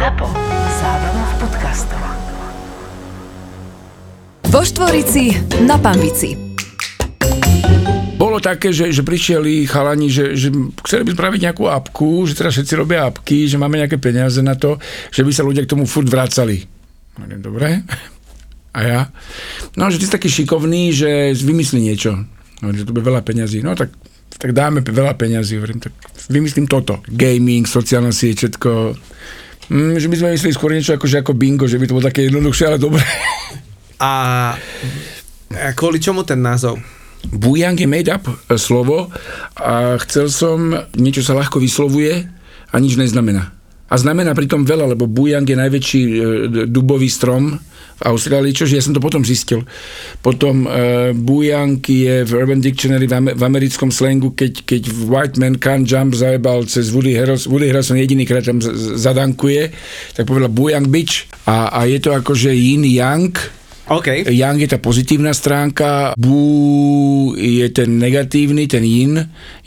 ZAPO. Zábrná v podcastov. Vo Štvorici na Pambici. Bolo také, že, že prišieli chalani, že, že chceli by spraviť nejakú apku, že teraz všetci robia apky, že máme nejaké peniaze na to, že by sa ľudia k tomu furt vracali. Dobre. A ja? No, že ty si taký šikovný, že vymyslí niečo. Hovorím, že to bude veľa peňazí. No tak, tak dáme veľa peňazí. Hovorím, tak vymyslím toto. Gaming, sociálna sieť, všetko. Mm, že by sme mysleli skôr niečo ako, že ako bingo, že by to bolo také jednoduchšie, ale dobre. A kvôli čomu ten názov? Bujang je made up e, slovo a chcel som, niečo sa ľahko vyslovuje a nič neznamená. A znamená pritom veľa, lebo bujang je najväčší e, dubový strom v Austrálii, čože ja som to potom zistil. Potom e, bujang je v Urban Dictionary v, ame- v americkom slangu, keď, keď white man can't jump zajebal cez Woody Harrelson, Woody Harrelson jedinýkrát tam z- zadankuje, tak povedal bujang bitch a, a je to akože yin yang, OK. Yang je tá pozitívna stránka, Bu je ten negatívny, ten Yin,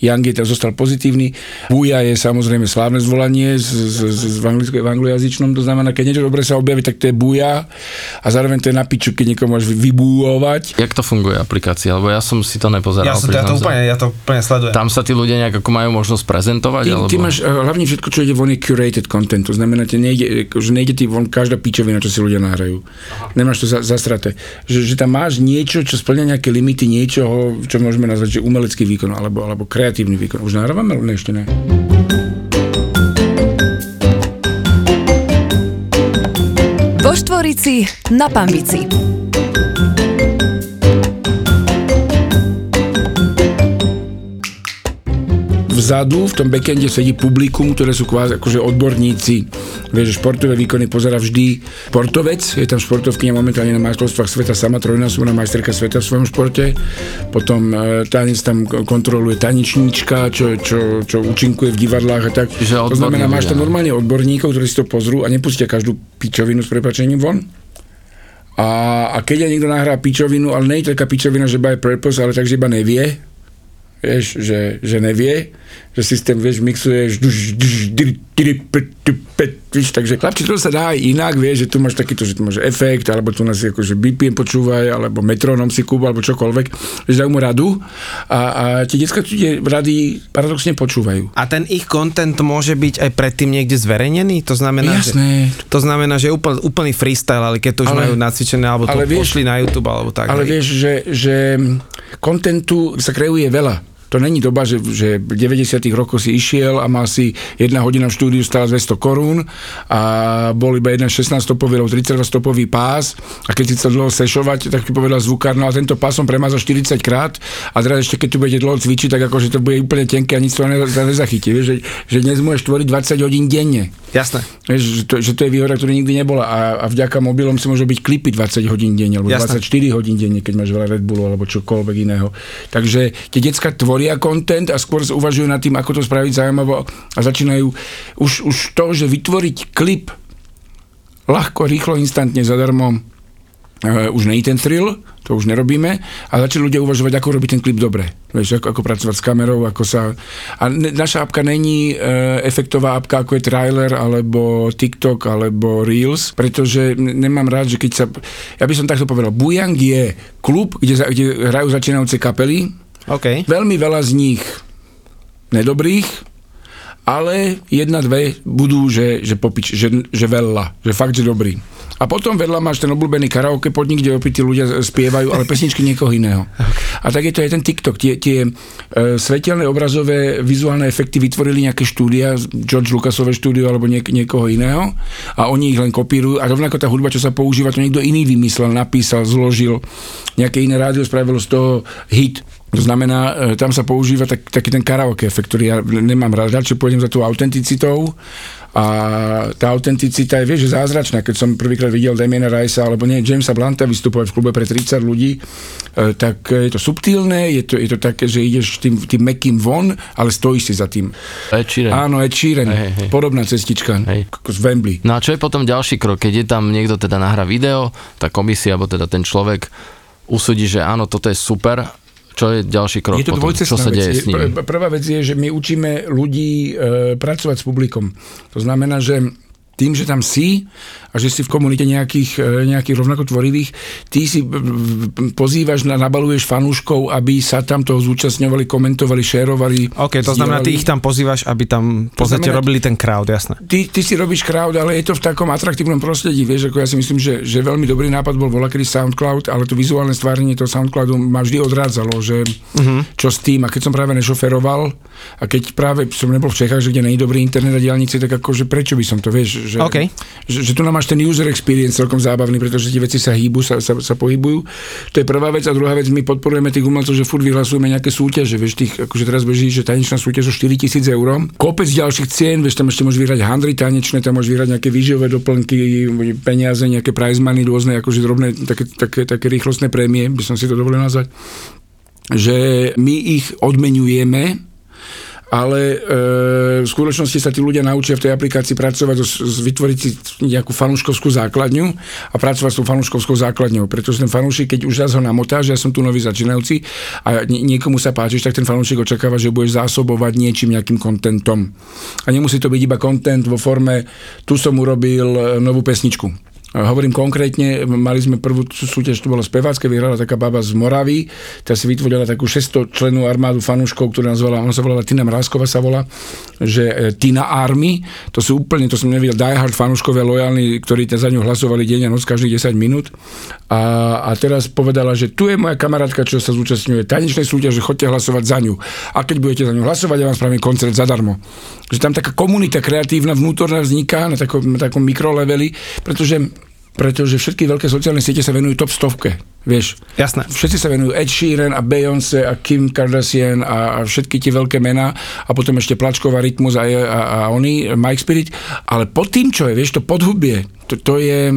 Yang je ten zostal pozitívny, Buja je samozrejme slávne zvolanie z, z, z, v, anglicko, v anglojazyčnom, to znamená, keď niečo dobre sa objaví, tak to je Buja a zároveň to je na piču, keď niekoho môžeš vy- vybúovať. Jak to funguje aplikácia? Lebo ja som si to Ja, nepozeral. som, ja, to úplne, ja to úplne sledujem. Tam sa tí ľudia nejak ako majú možnosť prezentovať? Ty, alebo... ty máš, eh, hlavne všetko, čo ide von, je curated content, to znamená, že nejde, že nejde ti von každá pičovina, čo si ľudia nahrajú. Nemáš to za, zastraté. Že, že tam máš niečo, čo splňa nejaké limity niečoho, čo môžeme nazvať, že umelecký výkon, alebo, alebo kreatívny výkon. Už nahrávame, ale ešte ne. Vo Štvorici na Pambici. Vzadu v tom backende sedí publikum, ktoré sú kvázi akože odborníci. Vieš, športové výkony pozera vždy športovec, je tam športovkyňa momentálne na majstrovstvách sveta, sama trojnásobná majsterka sveta v svojom športe. Potom e, tanec tam kontroluje tanečníčka, čo, čo, čo účinkuje v divadlách a tak. Čiže to znamená, máš tam no. normálne odborníkov, ktorí si to pozrú a nepustia každú pičovinu s prepačením von. A, a keď aj niekto nahrá pičovinu, ale nie je taká pičovina, že by purpose, ale takže iba nevie, vieš, že, že nevie, že systém, vieš, mixuješ, vieš, takže chlapči, to sa dá aj inak, vieš, že tu máš takýto, že tu máš efekt, alebo tu nás akože BPM počúvaj, alebo metronom si kúp, alebo čokoľvek, vieš, dajú mu radu a, a tie detská tie rady paradoxne počúvajú. A ten ich content môže byť aj predtým niekde zverejnený? To znamená, Jasné. Že, to znamená, že úpl, úplný freestyle, ale keď to už Ale- majú nacvičené, alebo to ale vieš- pošli na YouTube, alebo tak. Ale hej. vieš, že, že kontentu sa kreuje veľa. To není doba, že, že v 90 rokoch si išiel a mal si jedna hodina v štúdiu stála 200 korún a bol iba jeden 16 stopový alebo 32 stopový pás a keď si chcel dlho sešovať, tak ti povedal zvukár, no a tento pás som premazal 40 krát a teraz ešte keď tu budete dlho cvičiť, tak akože to bude úplne tenké a nič sa nezachytí. Vieš, že, že dnes môžeš tvoriť 20 hodín denne. Jasné. Vieš, že to, že to je výhoda, ktorá nikdy nebola a, a vďaka mobilom si môžu byť klipy 20 hodín denne, alebo Jasné. 24 hodín denne, keď máš veľa Red Bullu alebo čokoľvek iného. Takže tie decka tvoria content a skôr uvažujú nad tým, ako to spraviť zaujímavo a začínajú už, už to, že vytvoriť klip ľahko, rýchlo, instantne, zadarmo, Uh, už je ten thrill, to už nerobíme, a začali ľudia uvažovať, ako robiť ten klip dobre. Vieš, ako, ako pracovať s kamerou, ako sa... A ne, naša apka není uh, efektová apka, ako je trailer, alebo TikTok, alebo Reels, pretože nemám rád, že keď sa... Ja by som takto povedal, Bujang je klub, kde, kde hrajú začínajúce kapely, OK. veľmi veľa z nich nedobrých, ale jedna, dve budú, že, že, popič, že, že veľa, že fakt, že dobrý. A potom vedľa máš ten obľúbený karaoke podnik, kde opití ľudia spievajú, ale pesničky niekoho iného. A tak je to aj ten TikTok. Tie, tie e, svetelné obrazové vizuálne efekty vytvorili nejaké štúdia, George Lucasové štúdio alebo niek- niekoho iného a oni ich len kopírujú a rovnako tá hudba, čo sa používa, to niekto iný vymyslel, napísal, zložil, nejaké iné rádio spravilo z toho hit. To znamená, e, tam sa používa tak, taký ten karaoke efekt, ktorý ja nemám rád. Radšej pôjdem za tou autenticitou a tá autenticita je, vieš, že zázračná. Keď som prvýkrát videl Damiena Ricea alebo nie, Jamesa Blanta vystupovať v klube pre 30 ľudí, e, tak je to subtilné, je to, je to také, že ideš tým, tým mekým von, ale stojíš si za tým. Ed Sheeran. Áno, Ed Sheeran, Hej, hej. podobná cestička, Hej. z Wembley. No a čo je potom ďalší krok? Keď je tam niekto teda nahrá video, tá komisia, alebo teda ten človek usúdi, že áno, toto je super, čo je ďalší krok Je to potom? Čo sa vec. deje s pr- Prvá vec je, že my učíme ľudí e, pracovať s publikom. To znamená, že tým, že tam si a že si v komunite nejakých, e, nejakých rovnako tvorivých, ty si b- b- pozývaš, na, nabaluješ fanúškov, aby sa tam toho zúčastňovali, komentovali, šerovali. OK, to znamená, ty ich tam pozývaš, aby tam v podstate robili ten crowd, jasné. Ty, ty si robíš crowd, ale je to v takom atraktívnom prostredí, vieš, ako ja si myslím, že, že veľmi dobrý nápad bol kedy SoundCloud, ale to vizuálne stvárnenie toho SoundCloudu ma vždy odrádzalo, že uh-huh. čo s tým, a keď som práve nešoferoval, a keď práve som nebol v Čechách, že kde je dobrý internet a diálnice, tak akože prečo by som to, vieš, že, OK. že, že tu nám máš ten user experience celkom zábavný, pretože tie veci sa hýbu, sa, sa, sa pohybujú. To je prvá vec a druhá vec, my podporujeme tých umelcov, že furt vyhlasujeme nejaké súťaže, vieš, tých, akože teraz beží, že tanečná súťaž o 4000 eur, kopec ďalších cien, vieš, tam ešte môžeš vyhrať handry tanečné, tam môžeš vyhrať nejaké výživové doplnky, peniaze, nejaké prize money, rôzne akože drobné, také, také, také rýchlostné prémie, by som si to dovolil nazvať že my ich odmenujeme, ale e, v skutočnosti sa tí ľudia naučia v tej aplikácii pracovať, vytvoriť si nejakú fanúškovskú základňu a pracovať s tou fanúškovskou základňou, pretože ten fanúšik, keď už raz ho namotáš, ja som tu nový začínajúci a nie, niekomu sa páčiš, tak ten fanúšik očakáva, že budeš zásobovať niečím, nejakým kontentom. A nemusí to byť iba kontent vo forme, tu som urobil e, novú pesničku. Hovorím konkrétne, mali sme prvú sú- súťaž, to bola spevácka, vyhrala taká baba z Moravy, tá si vytvorila takú 600 členú armádu fanúškov, ktorá nazvala, ona sa volala Tina Mrázková sa volá, že e, Tina Army, to sú úplne, to som nevidel, diehard fanúškovia lojálni, ktorí za ňu hlasovali deň a noc každých 10 minút. A, a teraz povedala, že tu je moja kamarátka, čo sa zúčastňuje tanečnej súťaže, chodte hlasovať za ňu. A keď budete za ňu hlasovať, ja vám spravím koncert zadarmo. Že tam taká komunita kreatívna, vnútorná vzniká na takom, na takom mikroleveli, pretože pretože všetky veľké sociálne siete sa venujú top stovke, vieš. Jasné. Všetci sa venujú Ed Sheeran a Beyoncé a Kim Kardashian a, a všetky tie veľké mená a potom ešte Plačková Rytmus a, a, a oni, Mike Spirit, ale pod tým, čo je, vieš, to podhubie, to, to je,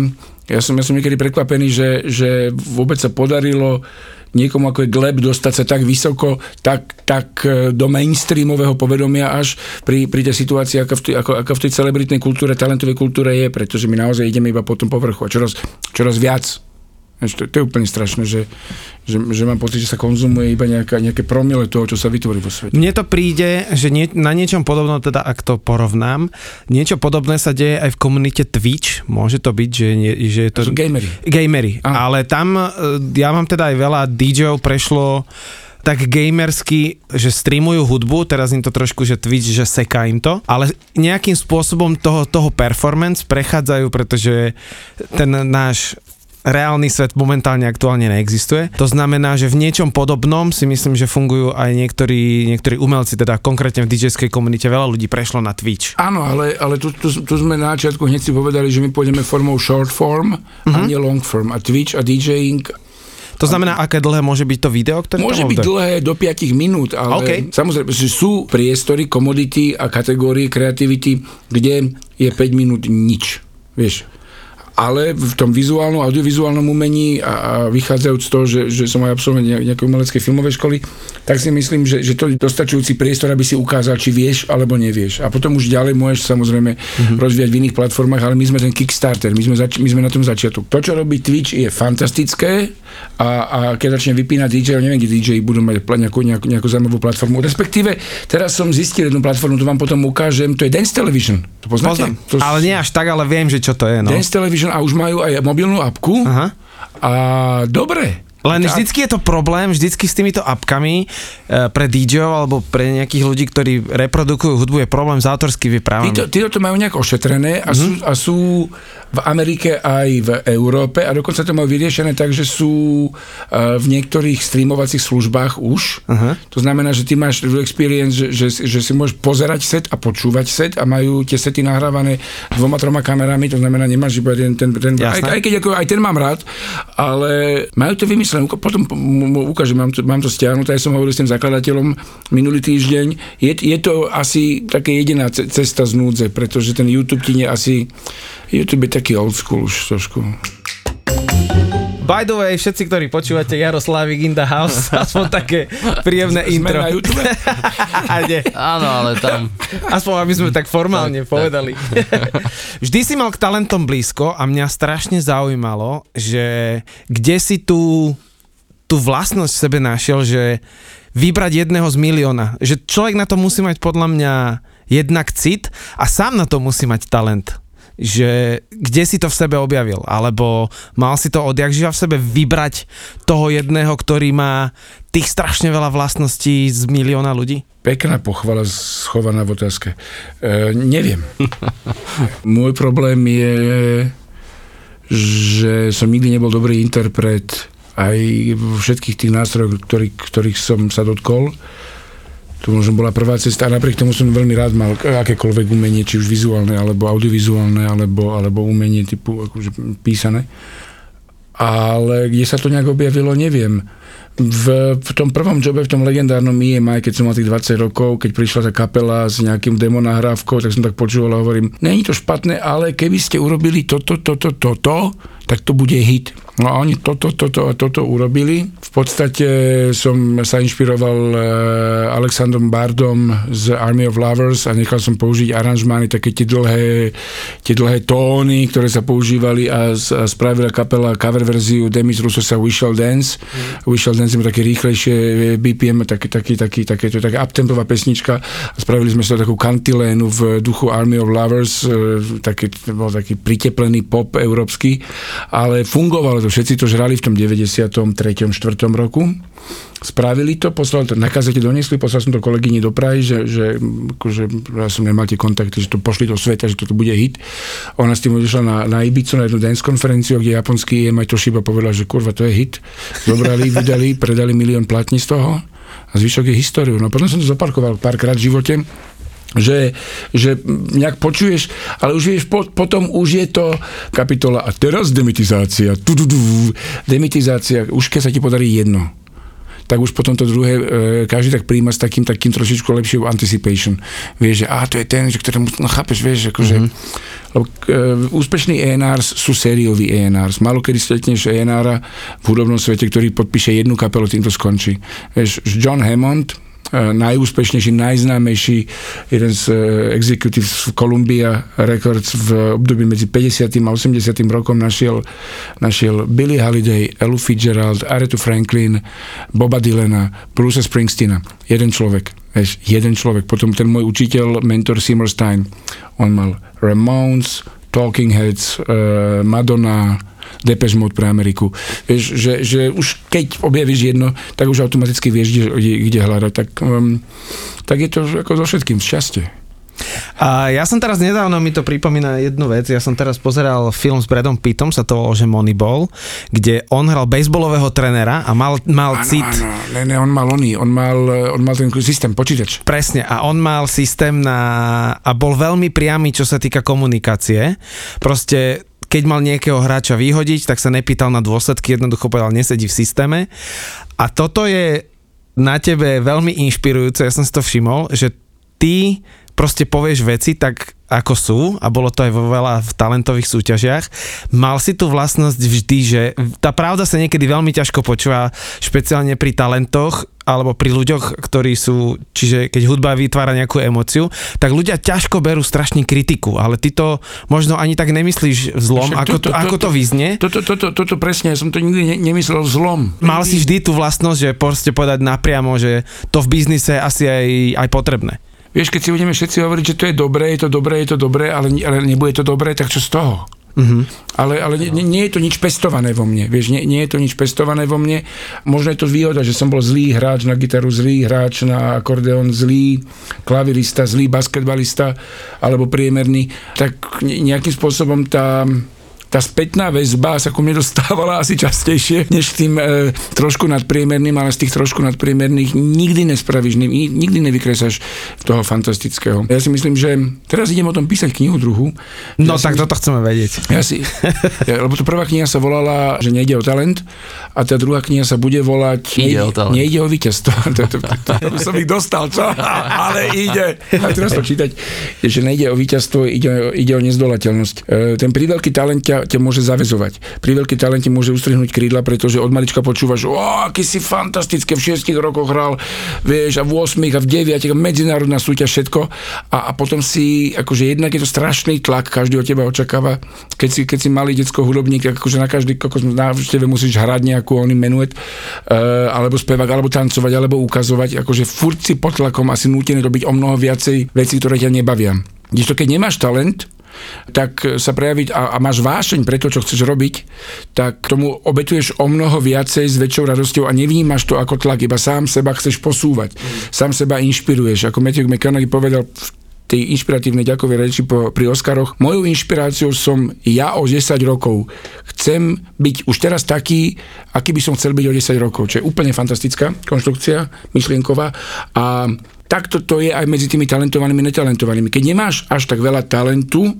ja som, ja som niekedy prekvapený, že, že vôbec sa podarilo niekomu ako je Gleb dostať sa tak vysoko, tak, tak e, do mainstreamového povedomia až pri, pri tej situácii, ako v, tej, ako, ako v tej celebritnej kultúre, talentovej kultúre je, pretože my naozaj ideme iba po tom povrchu a čoraz, čoraz viac. To, to je úplne strašné, že, že, že mám pocit, že sa konzumuje iba nejaká, nejaké promile toho, čo sa vytvorí vo svete. Mne to príde, že nie, na niečom podobnom, teda ak to porovnám, niečo podobné sa deje aj v komunite Twitch. Môže to byť, že, nie, že je to... Sú gamery. Gamery. Áno. Ale tam, e, ja mám teda aj veľa DJov prešlo tak gamersky, že streamujú hudbu, teraz im to trošku, že Twitch, že seká im to, ale nejakým spôsobom toho, toho performance prechádzajú, pretože ten náš reálny svet momentálne aktuálne neexistuje. To znamená, že v niečom podobnom si myslím, že fungujú aj niektorí, niektorí umelci, teda konkrétne v DJ-skej komunite veľa ľudí prešlo na Twitch. Áno, ale, ale tu, tu, tu sme na začiatku hneď si povedali, že my pôjdeme formou short form Mhm. a nie long form. A Twitch a DJing To znamená, aké dlhé môže byť to video, ktoré Môže byť dlhé do 5 minút, ale OK. samozrejme, sú priestory, komodity a kategórie kreativity, kde je 5 minút nič. Vieš, ale v tom vizuálnom, audiovizuálnom umení a, a vychádzajúc z toho, že, že som aj absolvent nejak- nejakej umeleckej filmovej školy, tak si myslím, že, že to je dostačujúci priestor, aby si ukázal, či vieš alebo nevieš. A potom už ďalej môžeš samozrejme mm-hmm. rozvíjať v iných platformách, ale my sme ten Kickstarter, my sme, zač- my sme na tom začiatku. To, čo robí Twitch, je fantastické a, a keď začne vypínať DJ, neviem, kde DJ budú mať nejakú, nejakú, nejakú zaujímavú platformu. Respektíve, teraz som zistil jednu platformu, to vám potom ukážem, to je Dance Television. To poznáte? Poznám. To, Ale nie až tak, ale viem, že čo to je. No. Dance Television a už majú aj mobilnú apku. Aha. A dobre. Len Tá- vždycky je to problém, vždycky s týmito apkami e, pre DJov alebo pre nejakých ľudí, ktorí reprodukujú hudbu, je problém s autorskými právami. Títo, títo to majú nejak ošetrené a, Mhm. sú, a sú v Amerike aj v Európe a dokonca to majú vyriešené tak, že sú uh, v niektorých streamovacích službách už. Aha. To znamená, že ty máš experience, že, že, že si môžeš pozerať set a počúvať set a majú tie sety nahrávané dvoma, troma kamerami, to znamená, nemáš iba ten, ten, ten aj, aj, keď ako, aj ten mám rád, ale majú to vymyslené. Uka- Potom mu- ukážem, mám to, mám to stiahnuté, ja som hovoril s tým zakladateľom minulý týždeň. Je, je to asi také jediná ce- cesta z núdze, pretože ten YouTube ti nie asi... YouTube je taký old school už trošku. By the way, všetci, ktorí počúvate Jaroslavik in the house, aspoň také príjemné Sme intro. na YouTube? A nie. Áno, ale tam... Aspoň aby sme tak formálne povedali. Vždy si mal k talentom blízko a mňa strašne zaujímalo, že kde si tú, tú vlastnosť v sebe našiel, že vybrať jedného z milióna. Že človek na to musí mať podľa mňa jednak cit a sám na to musí mať talent. že kde si to v sebe objavil, alebo mal si to odjak živa v sebe vybrať toho jedného, ktorý má tých strašne veľa vlastností z milióna ľudí? Pekná pochvala schovaná v otázke. E, neviem. Môj problém je, že som nikdy nebol dobrý interpret aj všetkých tých nástrojoch, ktorý, ktorých som sa dotkol. To možno bola prvá cesta a napriek tomu som veľmi rád mal akékoľvek umenie, či už vizuálne, alebo audiovizuálne, alebo, alebo umenie typu akože písané. Ale kde sa to nejak objavilo, neviem. V, v tom prvom jobe, v tom legendárnom EMI, keď som mal tých 20 rokov, keď prišla tá kapela s nejakým demo nahrávkou, tak som tak počúval a hovorím, není to špatné, ale keby ste urobili toto, toto, toto, tak to bude hit. No a oni toto, toto a toto urobili. V podstate som sa inšpiroval uh, Alexandrom Bardom z Army of Lovers a nechal som použiť aranžmány, také tie dlhé, tie dlhé tóny, ktoré sa používali a, a spravila kapela cover verziu Demis Russosa We Shall Dance. Mm. We Shall Dance je také rýchlejšie BPM, taký, taký, taký, také, to je taká uptempová pesnička a spravili sme sa takú kantilénu v duchu Army of Lovers, uh, taký, bol taký priteplený pop európsky, ale fungovalo to, všetci to žrali v tom 93. 4. roku. Spravili to, poslali to, na kazete doniesli, poslal som to kolegyni do Prahy, že, že akože, ja som nemal tie kontakty, že to pošli do sveta, že toto bude hit. Ona s tým odišla na, na Ibicu, na jednu dance konferenciu, kde japonský EMI Toshiba povedal, že kurva, to je hit. Zobrali, vydali, predali milión platní z toho a zvyšok je históriu. No potom som to zoparkoval párkrát v živote, že, že nejak počuješ, ale už vieš, po, potom už je to kapitola a teraz demitizácia, tu, tu, tu, demitizácia, už keď sa ti podarí jedno, tak už potom to druhé, e, každý tak príjma s takým, takým trošičku lepším anticipation. Vieš, že a to je ten, že ktorému, no chápeš, vieš, akože, mm-hmm. lebo, e, úspešní ENRs sú sérioví ENRs. Malo kedy stretneš ENR v hudobnom svete, ktorý podpíše jednu kapelu, tým to skončí. Vieš, John Hammond, najúspešnejší, najznámejší, jeden z executives v Columbia Records v období medzi 50. a 80. rokom našiel, našiel Billy Holiday, Elu Fitzgerald, Aretha Franklin, Boba Dylana, Bruce Springsteena. Jeden človek. Vieš, jeden človek. Potom ten môj učiteľ, mentor Seymour Stein, on mal Ramones, Talking Heads, uh, Madonna, Depeche Mode pre Ameriku. Vieš, že, že už keď objavíš jedno, tak už automaticky vieš, kde, kde hľadať. Tak, um, tak je to ako so všetkým, šťastie. A ja som teraz nedávno, mi to pripomína jednu vec, ja som teraz pozeral film s Bradom Pittom, sa to volalo, že Moneyball, kde on hral baseballového trenera a mal, mal Áno, cit. áno, ne, ne, on mal oný, on mal, on mal ten systém, počítač. Presne, a on mal systém na... a bol veľmi priamy, čo sa týka komunikácie. Proste keď mal nejakého hráča vyhodiť, tak sa nepýtal na dôsledky, jednoducho povedal, nesedí v systéme. A toto je na tebe veľmi inšpirujúce, ja som si to všimol, že ty proste povieš veci tak, ako sú, a bolo to aj vo veľa v talentových súťažiach. Mal si tú vlastnosť vždy, že tá pravda sa niekedy veľmi ťažko počúva, špeciálne pri talentoch, alebo pri ľuďoch, ktorí sú, čiže keď hudba vytvára nejakú emociu, tak ľudia ťažko berú strašne kritiku, ale ty to možno ani tak nemyslíš zlom, Však ako, to, ako to vyznie. Toto, toto, toto presne, som to nikdy ne, nemyslel zlom. Mal si vždy tú vlastnosť, že proste povedať napriamo, že to v biznise asi aj, aj potrebné. Vieš, keď si budeme všetci hovoriť, že to je dobré, je to dobré, je to dobré, ale, ale nebude to dobré, tak čo z toho? Uh-huh. Ale, ale nie, nie je to nič pestované vo mne, vieš, nie, nie je to nič pestované vo mne. Možno je to výhoda, že som bol zlý hráč na gitaru, zlý hráč na akordeón, zlý klavirista, zlý basketbalista alebo priemerný, tak nejakým spôsobom tá tá spätná väzba sa ku mne dostávala asi častejšie, než tým e, trošku nadpriemerným, ale z tých trošku nadpriemerných nikdy nespravíš, ni, nikdy nevykresáš toho fantastického. Ja si myslím, že teraz idem o tom písať knihu druhú. No ja tak si, toto chceme vedieť. Ja si, ja, lebo to prvá kniha sa volala, že nejde o talent a tá druhá kniha sa bude volať Ide o talent. Nejde o víťazstvo. to, to, to, to, to som ich dostal, čo? ale ide. A teraz to čítať, že nejde o víťazstvo, ide, o- ide o nezdolateľnosť. E, ten príveľký talent ťa, ťa môže zavezovať. Príveľký talent ti môže ustrihnúť krídla, pretože od malička počúvaš, o, aký si fantastické, v 6 rokoch hral, vieš, a v 8 a v 9, a medzinárodná súťaž, všetko. A, a potom si, akože jednak je to strašný tlak, každý od teba očakáva, keď si, keď si malý decko hudobník, akože na každý kokos návšteve musíš hrať nejakú oný menuet, uh, alebo spevák, alebo tancovať, alebo ukazovať, akože furt si pod tlakom asi nútený robiť o mnoho viacej vecí, ktoré ťa nebavia. Kdežto keď nemáš talent, tak sa prejaviť a, a máš vášeň pre to, čo chceš robiť, tak tomu obetuješ o mnoho viacej s väčšou radosťou a nevnímaš to ako tlak, iba sám seba chceš posúvať, sám seba inšpiruješ. Ako Matthew McConaughey povedal v tej inšpiratívnej ďakovej reči po, pri Oscaroch. Mojou inšpiráciou som ja o 10 rokov. Chcem byť už teraz taký, aký by som chcel byť o 10 rokov, čo je úplne fantastická konštrukcia, myšlienková. A takto to je aj medzi tými talentovanými a netalentovanými. Keď nemáš až tak veľa talentu,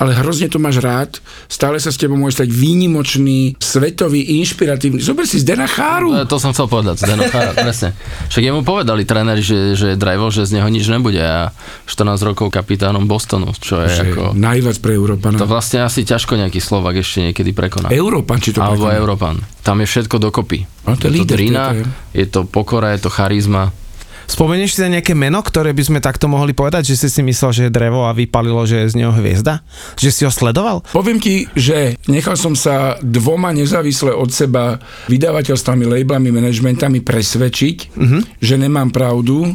ale hrozne to máš rád, stále sa s tebou môže stať výnimočný, svetový, inšpiratívny. Zober si Zdena Cháru. No, To som chcel povedať, Zdeno Chára, presne. Však jemu povedali tréneri, že, že driver, že z neho nič nebude a 14 rokov kapitánom Bostonu, čo je Že ako... Najviac pre Európana. To vlastne asi ťažko nejaký Slovak ešte niekedy prekoná. Európan, či to Alebo prekoná? Európan. Tam je všetko dokopy. No, to je líder, to je drina, to je. je to pokora, je to charizma. Spomenieš si na nejaké meno, ktoré by sme takto mohli povedať, že si si myslel, že je drevo a vypalilo, že je z neho hviezda? Že si ho sledoval? Poviem ti, že nechal som sa dvoma nezávisle od seba vydavateľstvami, labelami, manažmentami presvedčiť, že nemám pravdu.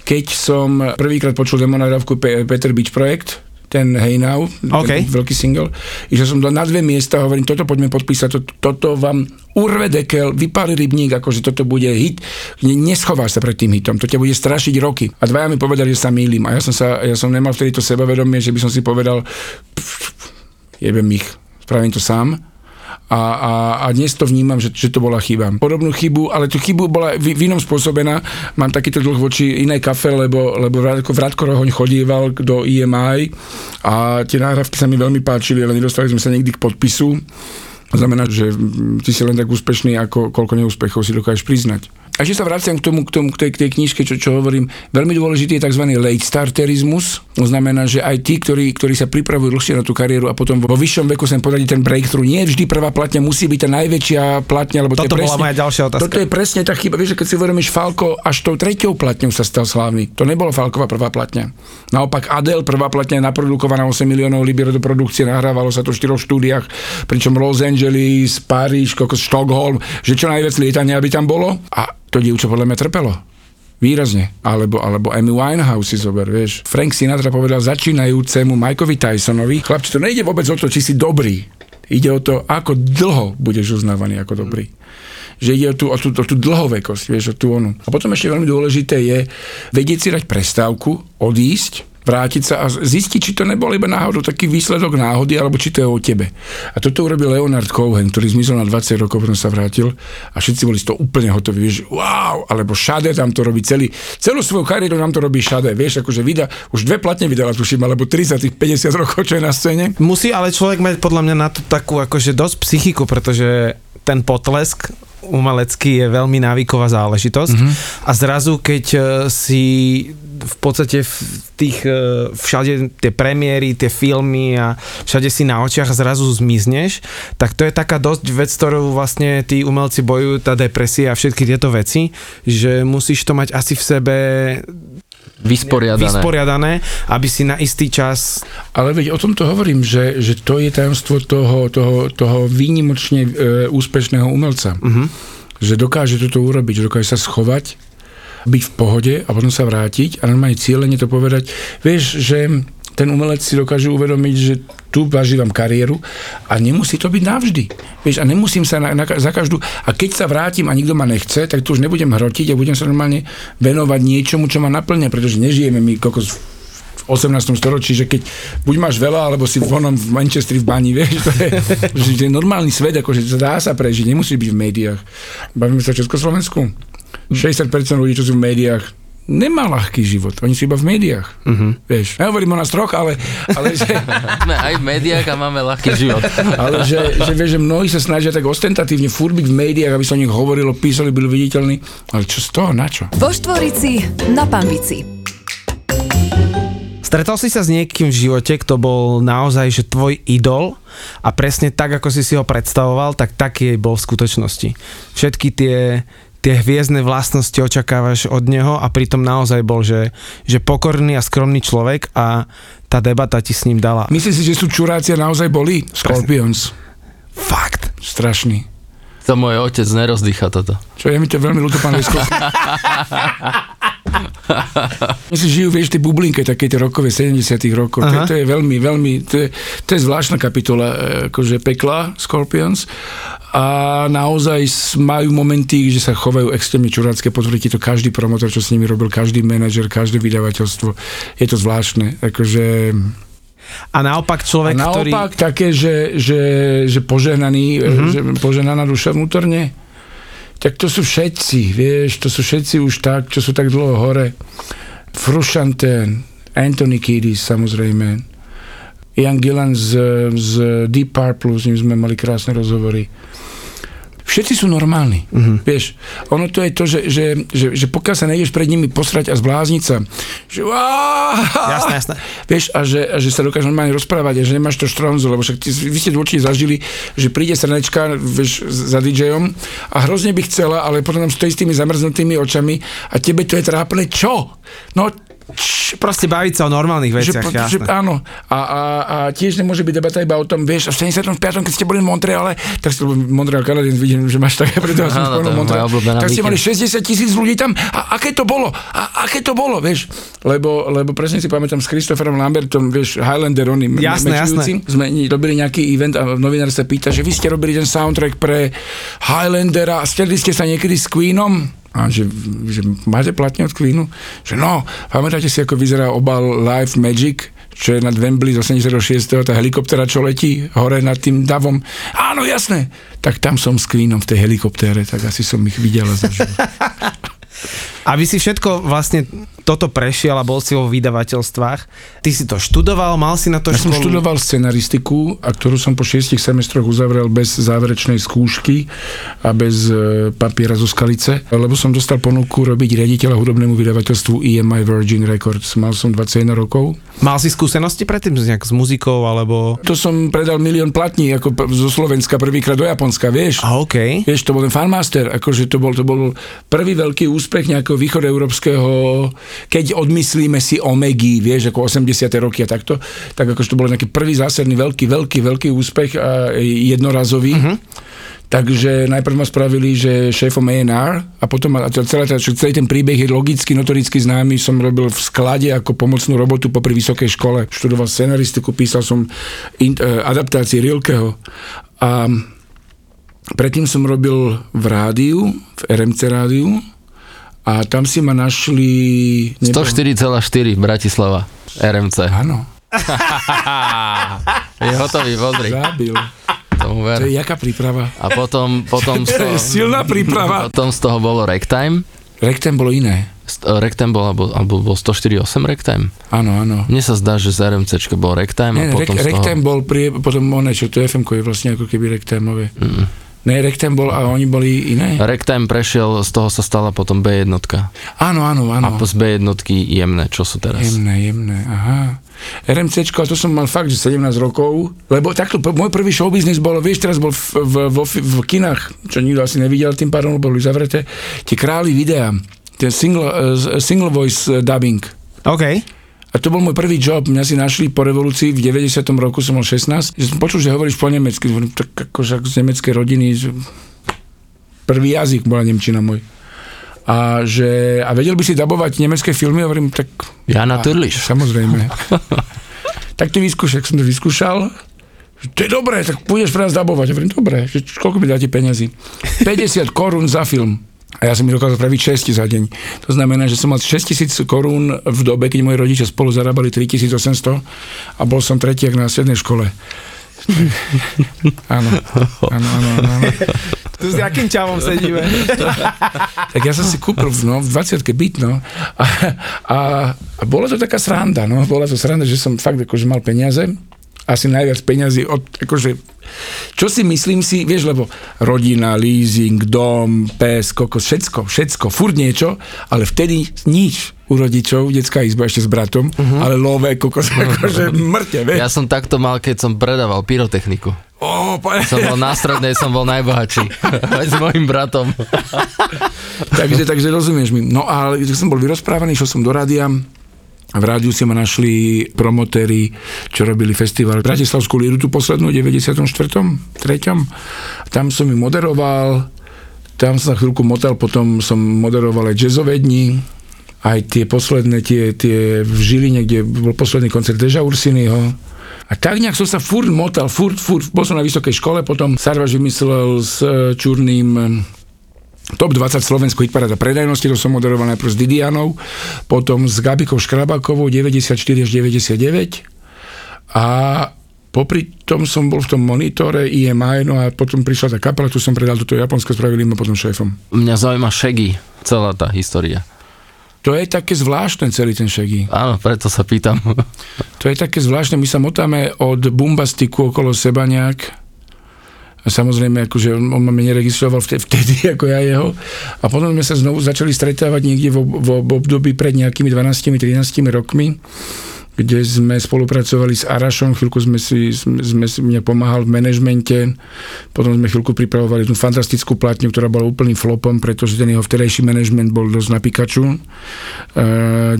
Keď som prvýkrát počul demonografku Pe- Peter Beach Projekt, ten Hey Now, OK. ten veľký single, išiel som do, na dve miesta a hovorím, toto poďme podpísať, toto, toto vám urve dekel, vypáli rybník, akože toto bude hit. Ne, neschováš sa pred tým hitom, to ťa bude strašiť roky. A dvaja mi povedali, že sa mýlim. A ja som, sa, ja som nemal vtedy to sebavedomie, že by som si povedal, jebem ich, spravím to sám. A, a, a dnes to vnímam, že, že to bola chyba. Podobnú chybu, ale tú chybu bola v, v inom spôsobená. Mám takýto dlh voči inej kafe, lebo, lebo Vratko, Vratko Rohoň chodieval do EMI a tie náhrávky sa mi veľmi páčili, ale nedostali sme sa nikdy k podpisu. To znamená, že ty si len tak úspešný, ako koľko neúspechov si dokážeš priznať. A ešte sa vraciam k tomu, k, tomu, k, tej, k tej knižke, čo, čo hovorím. Veľmi dôležitý je tzv. late starterizmus. To znamená, že aj tí, ktorí, ktorí sa pripravujú dlhšie na tú kariéru a potom vo vyššom veku sa im podarí ten breakthrough. Nie vždy prvá platňa musí byť tá najväčšia platňa, lebo to Toto je bola presne, moja ďalšia otázka. Toto je presne tá chyba. Vieš, keď si uvedomíš, Falko až tou treťou platňou sa stal slávny. To nebola Falková prvá platňa. Naopak Adele prvá platňa je naprodukovaná 8 miliónov libier do produkcie, nahrávalo sa to v štyroch štúdiách, pričom Los Angeles, Paríž, Stockholm, že čo najviac lietania, aby tam bolo. A to dievča podľa mňa trpelo. Výrazne. Alebo, alebo Amy Winehouse si zober, vieš. Frank Sinatra povedal začínajúcemu Mikeovi Tysonovi, chlapči, to nejde vôbec o to, či si dobrý. Ide o to, ako dlho budeš uznávaný ako dobrý. Že ide o tú, o tú, o tú dlhovekosť, vieš, o tú onu. A potom ešte veľmi dôležité je vedieť si dať prestávku, odísť, vrátiť sa a zistiť, či to nebol iba náhodou taký výsledok náhody, alebo či to je o tebe. A toto urobil Leonard Cohen, ktorý zmizol na 20 rokov, potom sa vrátil a všetci boli z toho úplne hotoví, vieš, wow, alebo Šade tam to robí celý, celú svoju kariéru nám to robí Šade, vieš, akože vydá, už dve platne vydala, tuším, alebo 30 tých 50 rokov, čo je na scéne. Musí ale človek mať podľa mňa na to takú akože dosť psychiku, pretože ten potlesk umelecký je veľmi návyková záležitosť Mhm. mm-hmm. a zrazu keď e, si v podstate v tých e, všade tie premiéry, tie filmy a všade si na očiach a zrazu zmizneš, tak to je taká dosť vec, ktorú vlastne tí umelci bojujú, tá depresia a všetky tieto veci, že musíš to mať asi v sebe Vysporiadané. vysporiadané, aby si na istý čas Ale veď o tomto hovorím, že, že to je tajomstvo toho, toho, toho výnimočne e, úspešného umelca. Uh-huh. Že dokáže toto urobiť, že dokáže sa schovať, byť v pohode a potom sa vrátiť a normálne cieľene to povedať. Vieš, že ten umelec si dokáže uvedomiť, že tu zažívam kariéru a nemusí to byť navždy. Vieš, a nemusím sa na, na, za každú... A keď sa vrátim a nikto ma nechce, tak tu už nebudem hrotiť a budem sa normálne venovať niečomu, čo ma naplňa, pretože nežijeme my kokos v 18. storočí, že keď buď máš veľa, alebo si vonom v Manchesteri v bani, vieš, to je, že je normálny svet, akože dá sa prežiť, nemusí byť v médiách. Bavíme sa o Československu? 60% ľudí, čo sú v médiách, nemá ľahký život. Oni sú iba v médiách. Uh-huh. Vieš, ja hovorím o nás troch, ale, ale že, Sme aj v médiách a máme ľahký život. ale že, že, vieš, že mnohí sa snažia tak ostentatívne furt byť v médiách, aby sa o nich hovorilo, písali, byli viditeľní. Ale čo z toho, na čo? Vo Štvorici na Pambici. Stretol si sa s niekým v živote, kto bol naozaj že tvoj idol a presne tak, ako si si ho predstavoval, tak taký bol v skutočnosti. Všetky tie tie hviezdne vlastnosti očakávaš od neho a pritom naozaj bol, že, že pokorný a skromný človek a tá debata ti s ním dala. Myslíš si, že sú čuráci a naozaj boli? Scorpions. Fakt. Strašný. To môj otec nerozdýcha toto. Čo je mi to veľmi ľúto, pán Lesko. Oni si žijú, vieš, tie bublinke, také tie rokové 70 rokov. To, to, je veľmi, veľmi, to je, to je zvláštna kapitola, e, akože pekla Scorpions. A naozaj majú momenty, že sa chovajú extrémne čurácké, potvrdí to každý promotor, čo s nimi robil, každý manažer, každé vydavateľstvo. Je to zvláštne. Akože... A naopak A človek, ktorý... naopak také, že, že, že požehnaný, mm-hmm. že požehnaná duša vnútorne, tak to sú všetci, vieš, to sú všetci už tak, čo sú tak dlho hore. Frusciante, Anthony Kiedis samozrejme, Ian Gillan z, z Deep Purple, s ním sme mali krásne rozhovory. Všetci sú normálni, mm-hmm. vieš. Ono to je to, že, že, že, že pokiaľ sa nejdeš pred nimi posrať a zblázniť sa, že Jasné, jasné. Vieš, a že, a že sa dokáže normálne rozprávať a že nemáš to štronzu, lebo však ty, vy ste určite zažili, že príde srnečka, vieš, za DJom a hrozne by chcela, ale potom tam stojí s tými zamrznutými očami a tebe to je trápne. Čo? No, č, Proste baviť sa o normálnych veciach, že, jasné. áno. A, a, a tiež nemôže byť debata iba o tom, vieš, a v 75. keď ste boli v Montreale, tak ste Montreal Canadiens, vidím, že máš také, preto som spomenul Montreal. Tak ste mali víkend. 60 tisíc ľudí tam a aké to bolo? A aké to bolo, vieš? Lebo, lebo presne si pamätám s Christopherom Lambertom, vieš, Highlander, oni Jasné, mečujúci. Sme robili nejaký event a novinár sa pýta, že vy ste robili ten soundtrack pre Highlandera a stredli ste sa niekedy s Queenom? A že, že máte platne od Queenu? Že no, pamätáte si, ako vyzerá obal Live Magic? čo je nad Wembley z 86. tá helikoptera, čo letí hore nad tým davom. Áno, jasné. Tak tam som s Queenom v tej helikoptére, tak asi som ich videl a zažil. A vy si všetko vlastne toto prešiel a bol si vo vydavateľstvách. Ty si to študoval, mal si na to Ja som školu? študoval scenaristiku, a ktorú som po šiestich semestroch uzavrel bez záverečnej skúšky a bez e, papiera zo skalice, lebo som dostal ponuku robiť riaditeľa hudobnému vydavateľstvu EMI Virgin Records. Mal som 21 rokov. Mal si skúsenosti predtým nejak s muzikou, alebo... To som predal milión platní ako zo Slovenska prvýkrát do Japonska, vieš? A OK. Vieš, to bol ten Fanmaster, akože to bol, to bol prvý veľký úspech nejakého východoeurópskeho, keď odmyslíme si Omegy, vieš, ako 80. roky a takto, tak akože to bol nejaký prvý zásadný veľký, veľký, veľký úspech a jednorazový. Uh-huh. Takže najprv ma spravili, že šéfom A&R a potom a čo celý ten príbeh je logicky, notoricky známy. Som robil v sklade ako pomocnú robotu popri vysokej škole. Študoval scenaristiku, písal som in, uh, adaptácie Rilkeho. A predtým som robil v rádiu, v RMC rádiu a tam si ma našli... nebo- 104,4 Bratislava. RMC. Áno, Je hotový, pozri. zabil. Tomu To je ver. jaká príprava? A potom, potom, z toho, silná príprava. potom z toho bolo Ragtime. Rektem bolo iné. Z- Ragtime bol, alebo, alebo bol 104,8 Ragtime. Áno, áno. Mne sa zdá, že z RMCčka bol Ragtime Nie, a potom rek, z toho... Rektem bol prie, potom oné, čo to FM je vlastne ako keby Rektémové. Mm. Ne, Rektem bol a oni boli iné? Ragtime prešiel, z toho sa stala potom B1. Áno, áno, A áno. z B1 jemné, čo sú teraz. Jemné, jemné, aha. RMCčko, a to som mal fakt, že 17 rokov, lebo takto, môj prvý showbiznis bol, vieš, teraz bol v, v, v, v kinách, čo nikto asi nevidel tým pádom, lebo boli zavreté, tie králi videa, ten single, uh, single voice dubbing. OK. A to bol môj prvý job, mňa si našli po revolúcii, v 90. roku som mal 16, že som počul, že hovoríš po nemecky, tak akože ako z nemeckej rodiny, prvý jazyk bola Nemčina môj. A, že, a vedel by si dabovať nemecké filmy, hovorím, tak Ja na Turliš. Samozrejme. tak to vyskúšal, som to vyskúšal. To je dobré, tak pôjdeš pre nás dabovať. Hovorím, dobre, koľko mi dáte peniazy? 50 korún za film. A ja som mi dokázal spraviť 6 za deň. To znamená, že som mal 6 tisíc korún v dobe, keď moji rodičia spolu zarábali 3800 a bol som tretiak na strednej škole. Áno, áno, áno, áno. Tu s akým čavom sedíme? Tak ja som si kúpil no, v 20 byt, no. A, a, a bola to taká sranda, no. Bola to sranda, že som fakt akože mal peniaze. Asi najviac peniazy od, akože, čo si myslím si, vieš, lebo rodina, leasing, dom, pes, kokos, všetko, všetko, furt niečo, ale vtedy nič u rodičov, detská izba ešte s bratom, uh-huh. ale lové, kokos, akože mŕte, vieš. Ja som takto mal, keď som predával pyrotechniku. Ó, pa- Som bol na strednej, som bol najbohatší. Aj s mojim bratom. takže, takže rozumieš mi. No a keď som bol vyrozprávaný, šiel som do rádia, v rádiu si ma našli promotéri, čo robili festival Bratislavskú líru, tú poslednú, v 94. 3. Tam som ju moderoval, tam som sa chvíľku motal, potom som moderoval aj jazzové dni, aj tie posledné, tie, tie v Žiline, kde bol posledný koncert Deža Ursiniho. A tak nejak som sa furt motal, furt, furt, bol som na vysokej škole, potom Sarvaš vymyslel s e, Čurným Top 20 Slovensko hitparáda predajnosti, to som moderoval najprv s Didianou, potom s Gabikou Škrabakovou 94 až 99 a popri tom som bol v tom monitore EMI, no a potom prišla tá kapela, tu som predal toto Japonsko, spravili ma potom šéfom. Mňa zaujíma Shaggy, celá tá história. To je také zvláštne celý ten Shaggy. Áno, preto sa pýtam. To je také zvláštne, my sa motáme od bombastiku okolo seba nejak. A samozrejme, akože on, ma neregistroval vtedy, ako ja jeho. A potom sme sa znovu začali stretávať niekde v, v, období pred nejakými 12-13 rokmi kde sme spolupracovali s Arašom, chvíľku sme si, sme, sme si mne pomáhal v manažmente, potom sme chvíľku pripravovali tú fantastickú platňu, ktorá bola úplným flopom, pretože ten jeho vtedajší manažment bol dosť na Pikachu,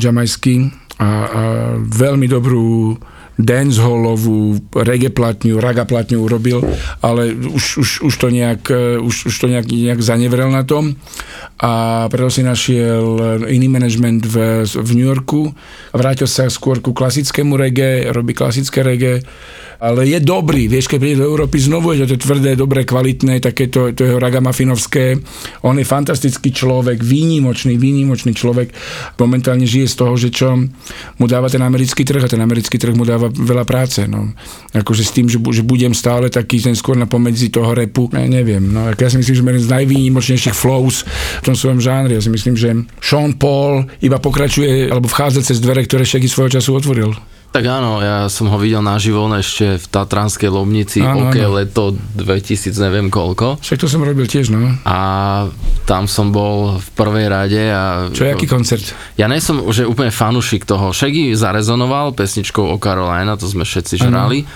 jamajský a, a veľmi dobrú dancehallovú reggae platňu, raga platňu urobil, ale už, už, už to nejak, e, už, už to nejak, nejak zanevrel na tom. A preto si našiel iný management v, v New Yorku. Vrátil sa skôr ku klasickému reggae, robí klasické reggae ale je dobrý, vieš, keď príde do Európy znovu, je to tvrdé, dobré, kvalitné, takéto to jeho ragamafinovské. On je fantastický človek, výnimočný, výnimočný človek. Momentálne žije z toho, že čo mu dáva ten americký trh a ten americký trh mu dáva veľa práce. No. Akože s tým, že, že budem stále taký ten skôr na pomedzi toho repu, ja neviem. No, ja si myslím, že jeden z najvýnimočnejších flows v tom svojom žánri. Ja si myslím, že Sean Paul iba pokračuje alebo vchádza cez dvere, ktoré Shaggy svojho času otvoril. Tak áno, ja som ho videl naživo ešte v Tatranskej Lomnici, Áno, OK, áno. leto 2000, neviem koľko. Však to som robil tiež, no. A tam som bol v prvej rade a... Čo aký koncert? Ja nie som už úplne fanušik toho. Shaggy zarezonoval pesničkou o Carolina, to sme všetci žrali.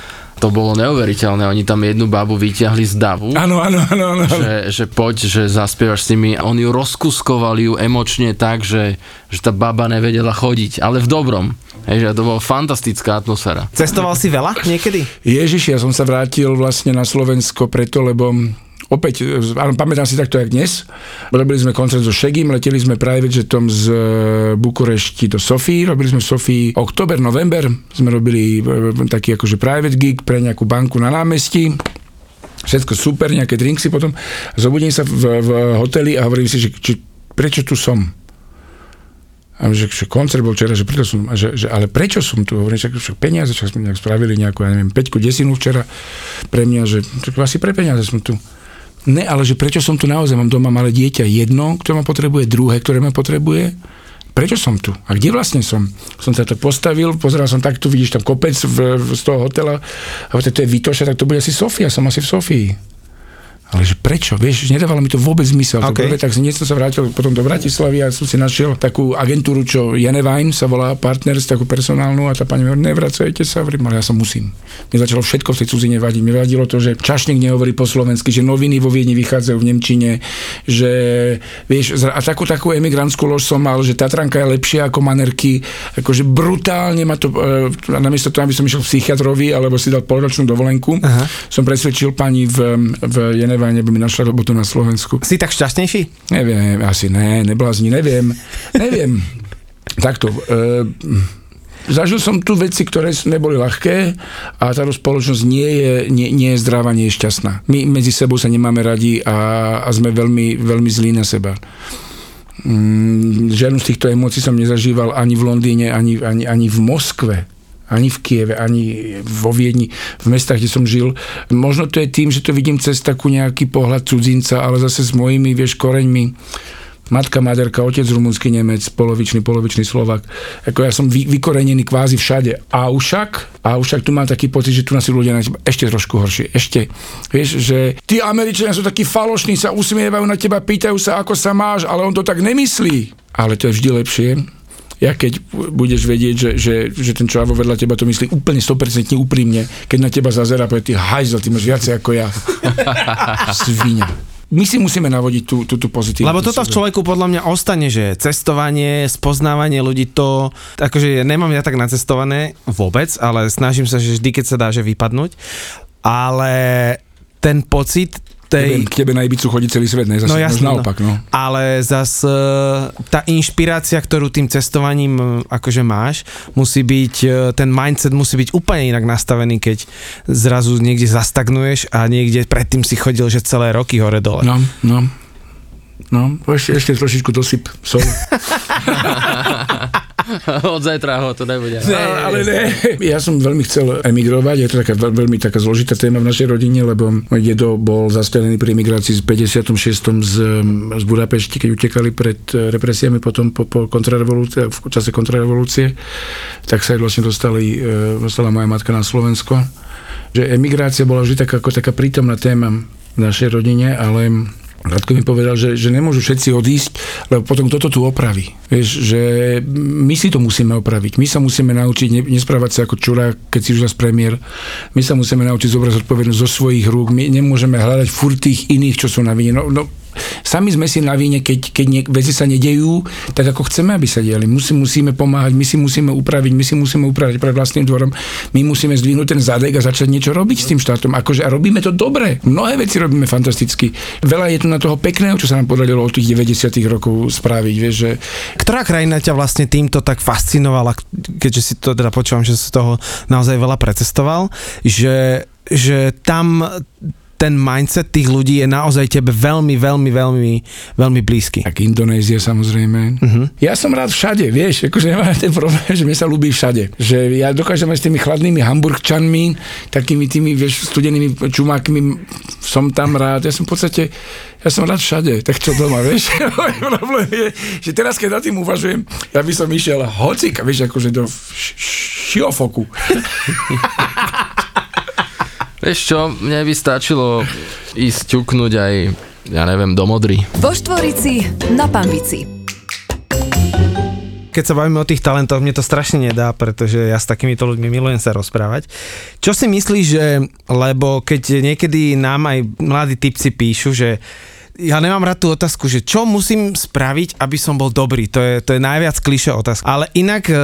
To bolo neuveriteľné, oni tam jednu babu vyťahli z davu. Áno, áno, áno, áno. Že, že poď, že zaspievaš s nimi. On ju rozkuskovali ju emočne tak, že, že tá baba nevedela chodiť, ale v dobrom. Hej, že to bola fantastická atmosféra. Cestoval si veľa niekedy? Ježiš, ja som sa vrátil vlastne na Slovensko preto, lebo opäť, e, áno, pamätám si takto, jak dnes. Robili sme koncert so Šegim, leteli sme private jetom z e, Bukurešti do Sofii, robili sme v Sofii október, november, sme robili e, taký akože private gig pre nejakú banku na námestí. Všetko super, nejaké drinksy potom. Zobudím sa v, v hoteli a hovorím si, že či, prečo tu som? A že, že koncert bol včera, že som, že, že, ale prečo som tu? Hovorím, že, že peniaze, čo sme nejak spravili nejakú, ja neviem, peťku, desinu včera pre mňa, že asi pre peniaze som tu. Ne, ale že prečo som tu naozaj? Mám doma malé dieťa jedno, ktoré ma potrebuje, druhé, ktoré ma potrebuje. Prečo som tu? A kde vlastne som? Som sa to postavil, pozeral som tak, tu vidíš tam kopec v, v, z toho hotela, a to je Vitoša, tak to bude asi Sofia, som asi v Sofii. Ale že prečo? Vieš, nedávalo mi to vôbec zmysel. To OK. prvé, tak som sa vrátil potom do Bratislavy a som si našiel takú agentúru, čo Janevine sa volá Partners, takú personálnu a tá pani mi hovorí, nevracajte sa, hovorím, ale ja som musím. Mne začalo všetko v tej cudzine vadiť. Mne vadilo to, že čašník nehovorí po slovensky, že noviny vo Viedni vychádzajú v Nemčine, že vieš, a takú, takú emigrantskú lož som mal, že Tatranka je lepšia ako manerky, akože brutálne ma to, e, namiesto toho, aby som išiel psychiatrovi alebo si dal polročnú dovolenku, Aha. som presvedčil pani v, v Jenevine, aby mi našla robotu na Slovensku. Si tak šťastnejší? Neviem, asi ne, neblázni, neviem, neviem. Takto, e, zažil som tu veci, ktoré neboli ľahké a táto spoločnosť nie je, nie, nie je zdravá, nie je šťastná. My medzi sebou sa nemáme radi a, a sme veľmi, veľmi zlí na seba. Mm, žiadnu z týchto emócií som nezažíval ani v Londýne, ani, ani, ani v Moskve ani v Kieve, ani vo Viedni, v mestách, kde som žil. Možno to je tým, že to vidím cez takú nejaký pohľad cudzinca, ale zase s mojimi, vieš, koreňmi. Matka, maďarka, otec rumunský Nemec, polovičný, polovičný Slovak. Ako ja som vy, vykorenený kvázi všade. A však, a však tu mám taký pocit, že tu nás ľudia na teba ešte trošku horšie. Ešte. Vieš, že tí Američania sú takí falošní, sa usmievajú na teba, pýtajú sa, ako sa máš, ale on to tak nemyslí. Ale to je vždy lepšie, ja keď budeš vedieť, že, že, že ten čavo vedľa teba to myslí úplne 100% úprimne, keď na teba zazerá, povie, ty hajzel, ty máš viacej ako ja. Svinia. My si musíme navodiť tú, tú, tú pozitívnu. Lebo toto v človeku podľa mňa ostane, že cestovanie, spoznávanie ľudí, to, akože nemám ja tak nacestované vôbec, ale snažím sa, že vždy, keď sa dá, že vypadnúť, ale ten pocit tej... Tebe, k tebe na Ibicu chodí celý svet, ne? Zase, No jasne, naopak, no. Ale zas e, tá inšpirácia, ktorú tým cestovaním e, akože máš, musí byť, e, ten mindset musí byť úplne inak nastavený, keď zrazu niekde zastagnuješ a niekde predtým si chodil, že celé roky hore dole. No, no. No, ešte, ešte trošičku dosyp sol. Od zajtra ho to nebude. Ne, ale ne. Ja som veľmi chcel emigrovať, je to taká veľ- veľmi taká zložitá téma v našej rodine, lebo môj dedo bol zastrelený pri emigrácii z 56. z, z Budapešti, keď utekali pred eh, represiami potom po, po kontrarevolúcii, v čase kontrarevolúcie, tak sa aj vlastne dostali, eh, dostala moja matka na Slovensko. Že emigrácia bola vždy taká, ako taká prítomná téma v našej rodine, ale Radko mi povedal, že, že nemôžu všetci odísť, lebo potom kto to tu opraví. Vieš, že my si to musíme opraviť. My sa musíme naučiť ne, nesprávať sa ako čurák, keď si už raz premiér. My sa musíme naučiť zobrať zodpovednosť zo svojich rúk. My nemôžeme hľadať furt tých iných, čo sú na vine. No, no, sami sme si na vine, keď, keď nie, veci sa nedejú, tak ako chceme, aby sa diali. Musí, musíme pomáhať, my si musíme upraviť, my si musíme upraviť pred vlastným dvorom, my musíme zdvihnúť ten zadek a začať niečo robiť s tým štátom. Akože, a robíme to dobre. Mnohé veci robíme fantasticky. Veľa je tu na toho pekného, čo sa nám podarilo od tých 90 rokov spraviť. Vieš, že Ktorá krajina ťa vlastne týmto tak fascinovala, keďže si to teda počúvam, že si toho naozaj veľa precestoval, že, že tam ten mindset tých ľudí je naozaj tebe veľmi, veľmi, veľmi, veľmi blízky. tak Indonézia samozrejme. Uh-huh. Ja som rád všade, vieš, akože nemám ten problém, že mne sa ľúbi všade. Že ja dokážem aj s tými chladnými hamburgčanmi, takými tými, vieš, studenými čumákmi, som tam rád. Ja som v podstate, ja som rád všade, tak čo doma, vieš. Problém je, že teraz, keď nad tým uvažujem, ja by som išiel hocika, vieš, akože do šiofoku. Vieš čo, mne by stačilo ísť ťuknúť aj, ja neviem, do Modry. Vo Štvorici na Pambici. keď sa bavíme o tých talentoch, mne to strašne nedá, pretože ja s takýmito ľuďmi milujem sa rozprávať. Čo si myslíš, že, lebo keď niekedy nám aj mladí typci píšu, že ja nemám rád tú otázku, že čo musím spraviť, aby som bol dobrý. To je, to je najviac klišé otázka. Ale inak e,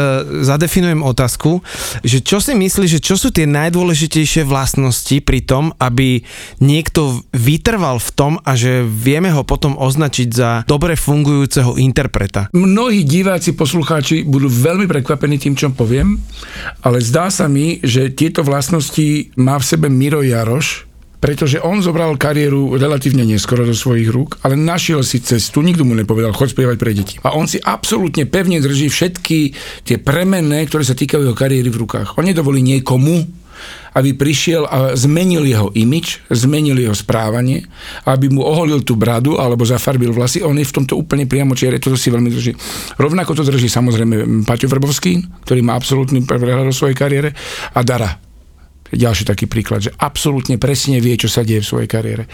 zadefinujem otázku, že čo si myslíš, že čo sú tie najdôležitejšie vlastnosti pri tom, aby niekto vytrval v tom a že vieme ho potom označiť za dobre fungujúceho interpreta. Mnohí diváci, poslucháči budú veľmi prekvapení tým, čo poviem, ale zdá sa mi, že tieto vlastnosti má v sebe Miro Jaroš, pretože on zobral kariéru relatívne neskoro do svojich rúk, ale našiel si cestu, nikto mu nepovedal, chod spievať pre deti. A on si absolútne pevne drží všetky tie premenné, ktoré sa týkajú jeho kariéry v rukách. On nedovolí niekomu, aby prišiel a zmenil jeho imič, zmenil jeho správanie, aby mu oholil tú bradu alebo zafarbil vlasy. On je v tomto úplne priamo čiare, toto si veľmi drží. Rovnako to drží samozrejme Paťo Vrbovský, ktorý má absolútny prehľad o svojej kariére a Dara ďalší taký príklad, že absolútne presne vie, čo sa deje v svojej kariére.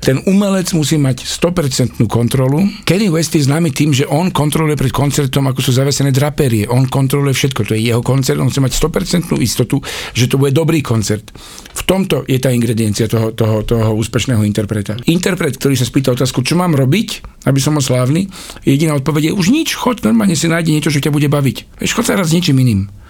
Ten umelec musí mať 100% kontrolu. Kenny West je známy tým, že on kontroluje pred koncertom, ako sú zavesené draperie. On kontroluje všetko, to je jeho koncert, on chce mať 100% istotu, že to bude dobrý koncert. V tomto je tá ingrediencia toho, toho, toho úspešného interpreta. Interpret, ktorý sa spýta otázku, čo mám robiť, aby som bol slávny, jediná odpoveď je už nič, choď, normálne si nájde niečo, čo ťa bude baviť. Vieš, choď sa raz s niečím iným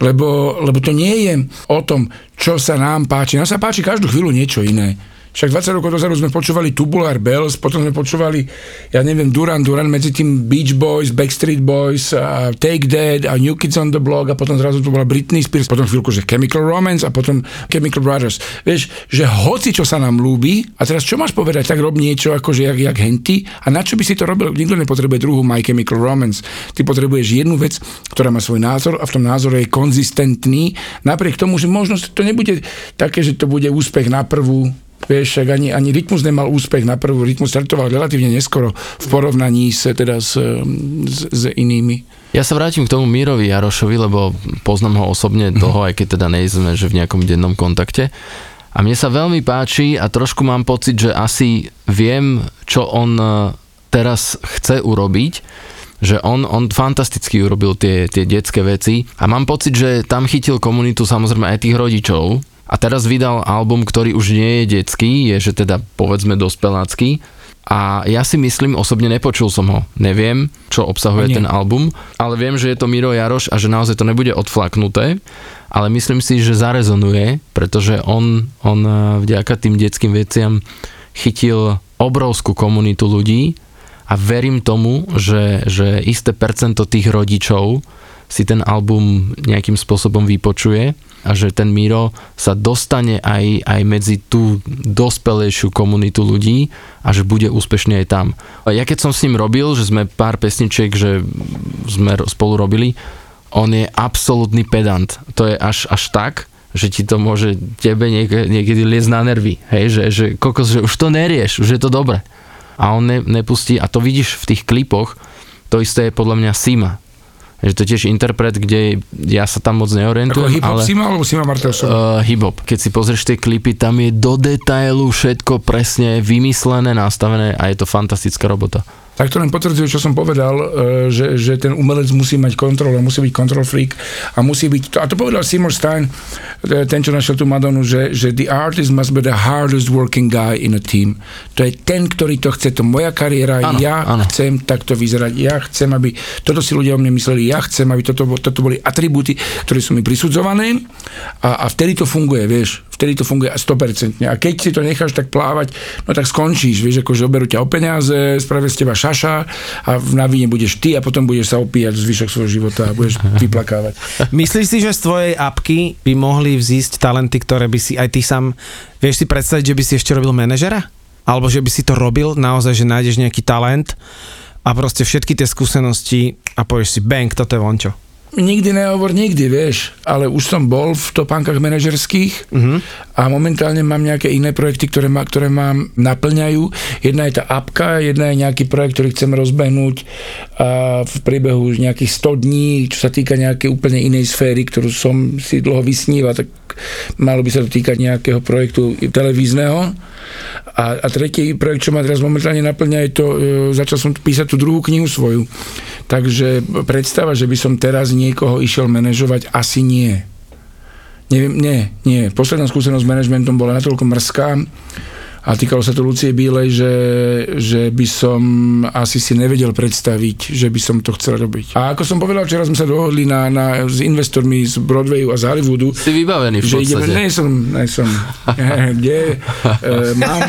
lebo, lebo to nie je o tom, čo sa nám páči. Nám sa páči každú chvíľu niečo iné. Však 20 rokov dozadu sme počúvali Tubular Bells, potom sme počúvali, ja neviem, Duran Duran, medzi tým Beach Boys, Backstreet Boys, a Take That a New Kids on the Block a potom zrazu to bola Britney Spears, potom chvíľku, že Chemical Romance a potom Chemical Brothers. Vieš, že hoci čo sa nám ľúbi, a teraz čo máš povedať, tak rob niečo akože jak, jak henty a na čo by si to robil? Nikto nepotrebuje druhú My Chemical Romance. Ty potrebuješ jednu vec, ktorá má svoj názor a v tom názore je konzistentný, napriek tomu, že možno to nebude také, že to bude úspech na prvú, Vieš, ani, ani Rytmus nemal úspech na prvú. Rytmus startoval relatívne neskoro v porovnaní s, teda s, s, s inými. Ja sa vrátim k tomu Mírovi Jarošovi, lebo poznám ho osobne toho, aj keď teda nejsme že v nejakom dennom kontakte. A mne sa veľmi páči a trošku mám pocit, že asi viem, čo on e, teraz chce urobiť, že on, on fantasticky urobil tie, tie detské veci a mám pocit, že tam chytil komunitu samozrejme aj tých rodičov a teraz vydal album, ktorý už nie je detský, je že teda povedzme dospelácky. A ja si myslím, osobne nepočul som ho, neviem, čo obsahuje ten album, ale viem, že je to Miro Jaroš a že naozaj to nebude odflaknuté, ale myslím si, že zarezonuje, pretože on, on eh, vďaka tým detským veciam chytil obrovskú komunitu ľudí a verím tomu, že, že isté percento tých rodičov si ten album nejakým spôsobom vypočuje a že ten Miro sa dostane aj, aj medzi tú dospelejšiu komunitu ľudí a že bude úspešný aj tam. A ja keď som s ním robil, že sme pár pesničiek, že sme spolu robili, on je absolútny pedant. To je až, až tak, že ti to môže tebe niek- niekedy liesť na nervy. Hej, že, že kokos, že už to nerieš, už je to dobre. A on ne, nepustí, a to vidíš v tých klipoch, to isté je podľa mňa Sima. Že to je tiež interpret, kde ja sa tam moc Ako neorientujem, hip-hop ale... Sima alebo Sima Martelsov? Uh, hip-hop. Keď si pozrieš tie klipy, tam je do detailu všetko presne vymyslené, nastavené a je to fantastická robota. Tak to len potvrdzuje, čo som povedal, e, že, že ten umelec musí mať kontrolu, musí byť control freak a musí byť, a to povedal Seymour Stein, e, ten, čo našiel tú Madonu, že, že the artist must be the hardest working guy in a team. To je ten, ktorý to chce, to moja kariéra, Áno, ja áno. chcem takto vyzerať, ja chcem, aby, toto si ľudia o mne mysleli, ja chcem, aby toto, toto boli atribúty, ktoré sú mi prisudzované a, a vtedy to funguje, vieš, vtedy to funguje 100%. A keď si to necháš tak plávať, no tak skončíš, vieš, akože oberú ťa o peniaze, spravia z teba šaša a na víne budeš ty a potom budeš sa opíjať zvyšok svojho života a budeš vyplakávať. Myslíš si, že z tvojej apky by mohli vzísť talenty, ktoré by si aj ty sám, vieš si predstaviť, že by si ešte robil manažera? Alebo že by si to robil, naozaj, že nájdeš nejaký talent a proste všetky tie skúsenosti a povieš si, bang, toto je vončo. Nikdy nehovor nikdy, vieš, ale už som bol v topánkach manažerských Mhm. a momentálne mám nejaké iné projekty, ktoré ma, ktoré ma naplňajú. Jedna je tá apka, jedna je nejaký projekt, ktorý chcem rozbehnúť a v priebehu nejakých 100 dní, čo sa týka nejakej úplne inej sféry, ktorú som si dlho vysníval, tak malo by sa to týkať nejakého projektu televízneho. A, a tretí projekt, čo ma teraz momentálne naplňa, je to, e, začal som písať tú druhú knihu svoju. Takže predstava, že by som teraz niekoho išiel manažovať, asi nie. Neviem, nie, nie. Posledná skúsenosť s manažmentom bola natoľko mrzká a týkalo sa to Lucie Bílej, že, že by som asi si nevedel predstaviť, že by som to chcel robiť. A ako som povedal, včera sme sa dohodli na, na, s investormi z Broadwayu a z Hollywoodu, Si vybavený v že ideme, nie som, nie som, kde, e, mám,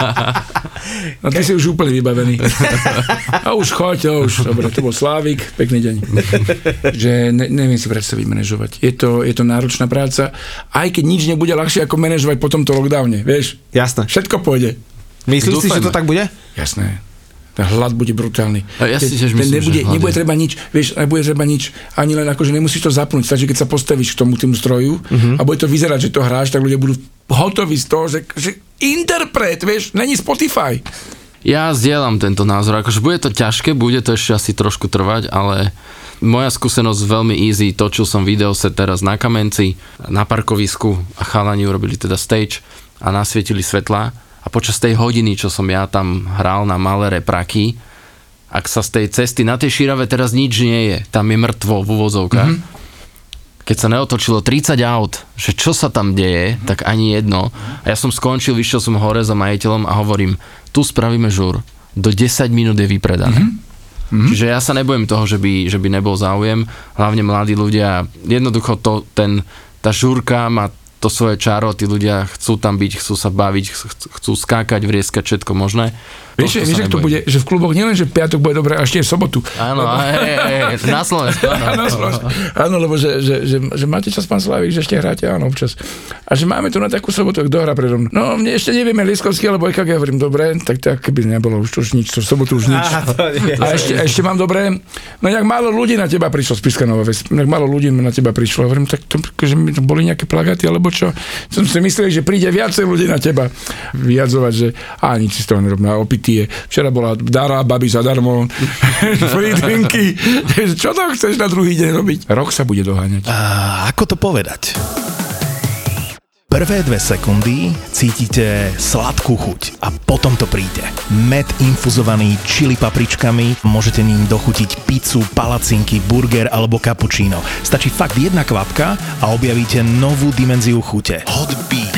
no ty si už úplne vybavený. A už choď, to už, dobre, to bol Slávik, pekný deň. Že ne, neviem si predstaviť manažovať. Je to, je to náročná práca, aj keď nič nebude ľahšie ako manažovať po tomto lockdowne, vieš, Jasné. všetko pôjde. Myslíš si, že to tak bude? Jasné. Ten hlad bude brutálny. A ja si tiež myslím, nebude, že nebude treba nič, vieš, nebude treba nič, ani len akože nemusíš to zapnúť, stačí, keď sa postavíš k tomu tým stroju Mhm. a bude to vyzerať, že to hráš, tak ľudia budú hotoví z toho, že, že interpret, vieš, není Spotify. Ja zdieľam tento názor, akože bude to ťažké, bude to ešte asi trošku trvať, ale moja skúsenosť veľmi easy, točil som video set teraz na kamenci, na parkovisku a chalani urobili teda stage a nasvietili svetla a počas tej hodiny, čo som ja tam hral na malé repraky, ak sa z tej cesty na tej šírave teraz nič nie je, tam je mŕtvo v úvozovkách, keď sa neotočilo 30 aut, že čo sa tam deje, tak ani jedno. A ja som skončil, vyšiel som hore za majiteľom a hovorím, tu spravíme žur, do 10 minút je vypredané. Mm-hmm. Čiže ja sa nebojím toho, že by, že by nebol záujem, hlavne mladí ľudia, jednoducho to, ten, tá žúrka má to svoje čaro, tí ľudia chcú tam byť, chcú sa baviť, chcú, skákať, vrieskať, všetko možné. Vieš, vieš, to bude, že v kluboch nielen, že v piatok bude dobré, a ešte v sobotu. Áno, a hej, hej, hej, na Slovensku. áno. Slovensku. Áno, lebo že, že, že, že, máte čas, pán Slavik, že ešte hráte, áno, občas. A že máme tu na takú sobotu, kto hrá predo mnou. No, mne ešte nevieme Lieskovský alebo EKG, ja hovorím, dobre, tak tak keby nebolo už, už nič, to v sobotu už nič. A ešte, ešte mám dobré, no jak málo ľudí na teba prišlo z Piskanova, jak málo ľudí na teba prišlo, hovorím, tak to, že mi to boli nejaké plagáty, alebo čo. Som si myslel, že príde viacej ľudí na teba vyjadzovať, že a nič si z toho nerobím, a opitý je. Včera bola Dara, babi zadarmo, free drinky, čo to chceš na druhý deň robiť? Rok sa bude doháňať. A ako to povedať? Prvé dve sekundy cítite sladkú chuť a potom to príde. Med infuzovaný čili papričkami, môžete ním dochutiť pizzu, palacinky, burger alebo cappuccino. Stačí fakt jedna kvapka a objavíte novú dimenziu chute. Hot Bee.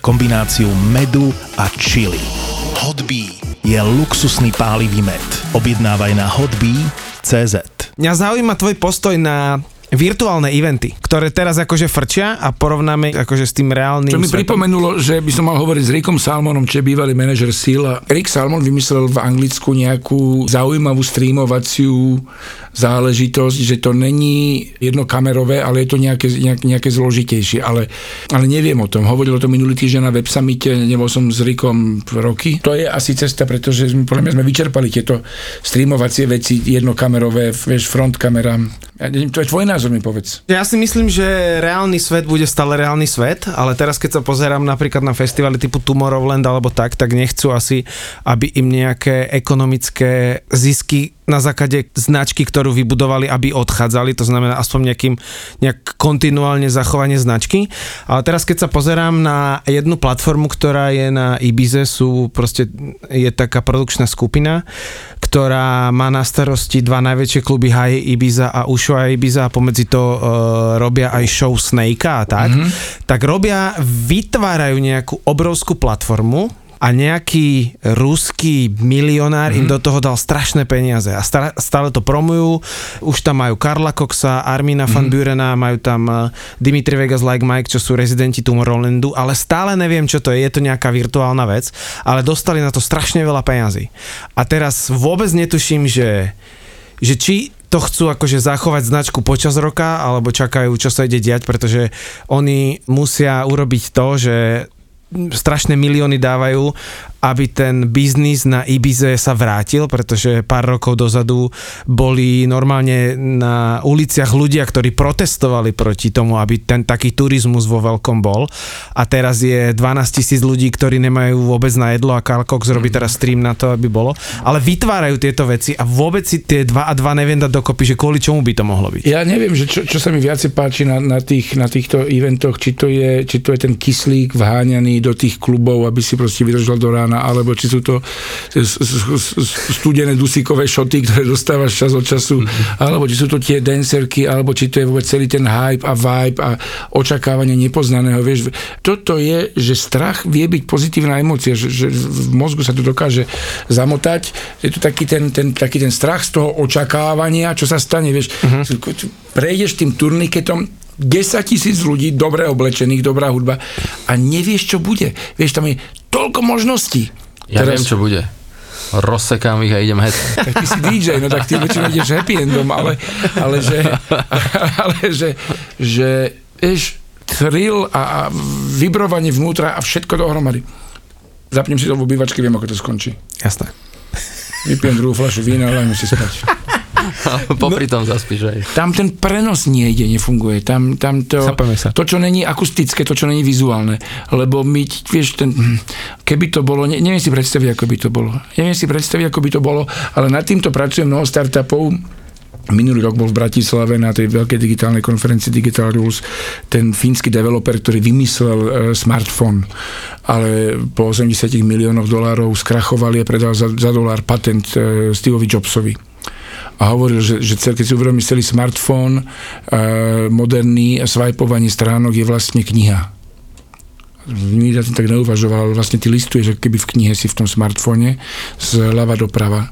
Kombináciu medu a chili. Hot Bee je luxusný pálivý med. Objednávaj na hotbee.cz Mňa zaujíma tvoj postoj na virtuálne eventy, ktoré teraz akože frčia a porovnáme akože s tým reálnym Čo mi svetom. pripomenulo, že by som mal hovoriť s Rickom Salmonom, čo je bývalý manažer SEAL. A Rick Salmon vymyslel v Anglicku nejakú zaujímavú streamovaciu záležitosť, že to není jednokamerové, ale je to nejaké, nejak, nejaké zložitejšie. Ale, ale neviem o tom. Hovoril o tom minulý týždeň na web summite, nebol som s Rickom roky. To je asi cesta, pretože podľa mňa sme vyčerpali tieto streamovacie veci jednokamerové, vieš, front kamera. Ja neviem, to je tvoj názor, mi povedz. Ja si myslím, že reálny svet bude stále reálny svet, ale teraz keď sa pozerám napríklad na festivaly typu Tomorrowland alebo tak, tak nechcú asi, aby im nejaké ekonomické zisky na základe značky, ktorú vybudovali, aby odchádzali, to znamená aspoň nejakým, nejak kontinuálne zachovanie značky. Ale teraz keď sa pozerám na jednu platformu, ktorá je na Ibize, sú proste, je taká produkčná skupina, ktorá má na starosti dva najväčšie kluby High Ibiza a Ushuaia Ibiza a pomedzi to uh, robia aj show Snake a tak, mm-hmm. tak robia, vytvárajú nejakú obrovskú platformu, a nejaký ruský milionár mm-hmm. im do toho dal strašné peniaze a stále to promujú. Už tam majú Karla Coxa, Armina mm-hmm. van Burena, majú tam uh, Dimitri Vegas Like Mike, čo sú rezidenti Tomorrowlandu, ale stále neviem, čo to je. Je to nejaká virtuálna vec, ale dostali na to strašne veľa peňazí. A teraz vôbec netuším, že, že či to chcú akože zachovať značku počas roka, alebo čakajú, čo sa ide diať, pretože oni musia urobiť to, že strašné milióny dávajú, aby ten biznis na Ibize sa vrátil, pretože pár rokov dozadu boli normálne na uliciach ľudia, ktorí protestovali proti tomu, aby ten taký turizmus vo veľkom bol. A teraz je 12 tisíc ľudí, ktorí nemajú vôbec na jedlo a Carl Cox robí teraz stream na to, aby bolo. Ale vytvárajú tieto veci a vôbec si tie 2 a 2 neviem dať dokopy, že kvôli čomu by to mohlo byť. Ja neviem, že čo, čo sa mi viacej páči na, na, tých, na týchto eventoch, či to, je, či to je ten kyslík vháňaný do tých klubov, aby si proste vydržal do rána, alebo či sú to studené dusíkové šoty, ktoré dostávaš čas od času, alebo či sú to tie dancerky, alebo či to je vôbec celý ten hype a vibe a očakávanie nepoznaného. Vieš, toto je, že strach vie byť pozitívna emócia, že, že v mozgu sa to dokáže zamotať. Je to taký ten, ten, taký ten strach z toho očakávania, čo sa stane. Vieš, uh-huh. prejdeš tým turniketom, 10 tisíc ľudí, dobre oblečených, dobrá hudba a nevieš, čo bude. Vieš, tam je toľko možností. Ja Teraz... viem, čo bude. Rozsekám ich a idem het. Tak ty si DJ, no tak ty väčšinou ideš happy endom, ale, ale že, ale že, že vieš, thrill a, a vibrovanie vnútra a všetko dohromady. Zapnem si to v obývačke, viem, ako to skončí. Jasné. Vypijem druhú fľašu vína a lajme si spať. Popri tom zaspíš aj. Tam ten prenos nejde, nefunguje. Tam, tam to, Chápeme sa. to, čo není akustické, to, čo není vizuálne. Lebo my, vieš, ten, keby to bolo, ne, neviem si predstaviť, ako by to bolo. Neviem si predstaviť, ako by to bolo, ale nad týmto pracuje mnoho startupov, Minulý rok bol v Bratislave na tej veľkej digitálnej konferencii Digital Rules ten fínsky developer, ktorý vymyslel e, smartfón, ale po 80 miliónoch dolárov skrachovali a predal za, za dolár patent e, Steveovi Jobsovi a hovoril, že, že cel, keď si uvedomí celý smartfón, e, moderný a swipovanie stránok je vlastne kniha. Nikdy som tak neuvažoval, ale vlastne ty listuješ, keby v knihe si v tom smartfóne z ľava doprava.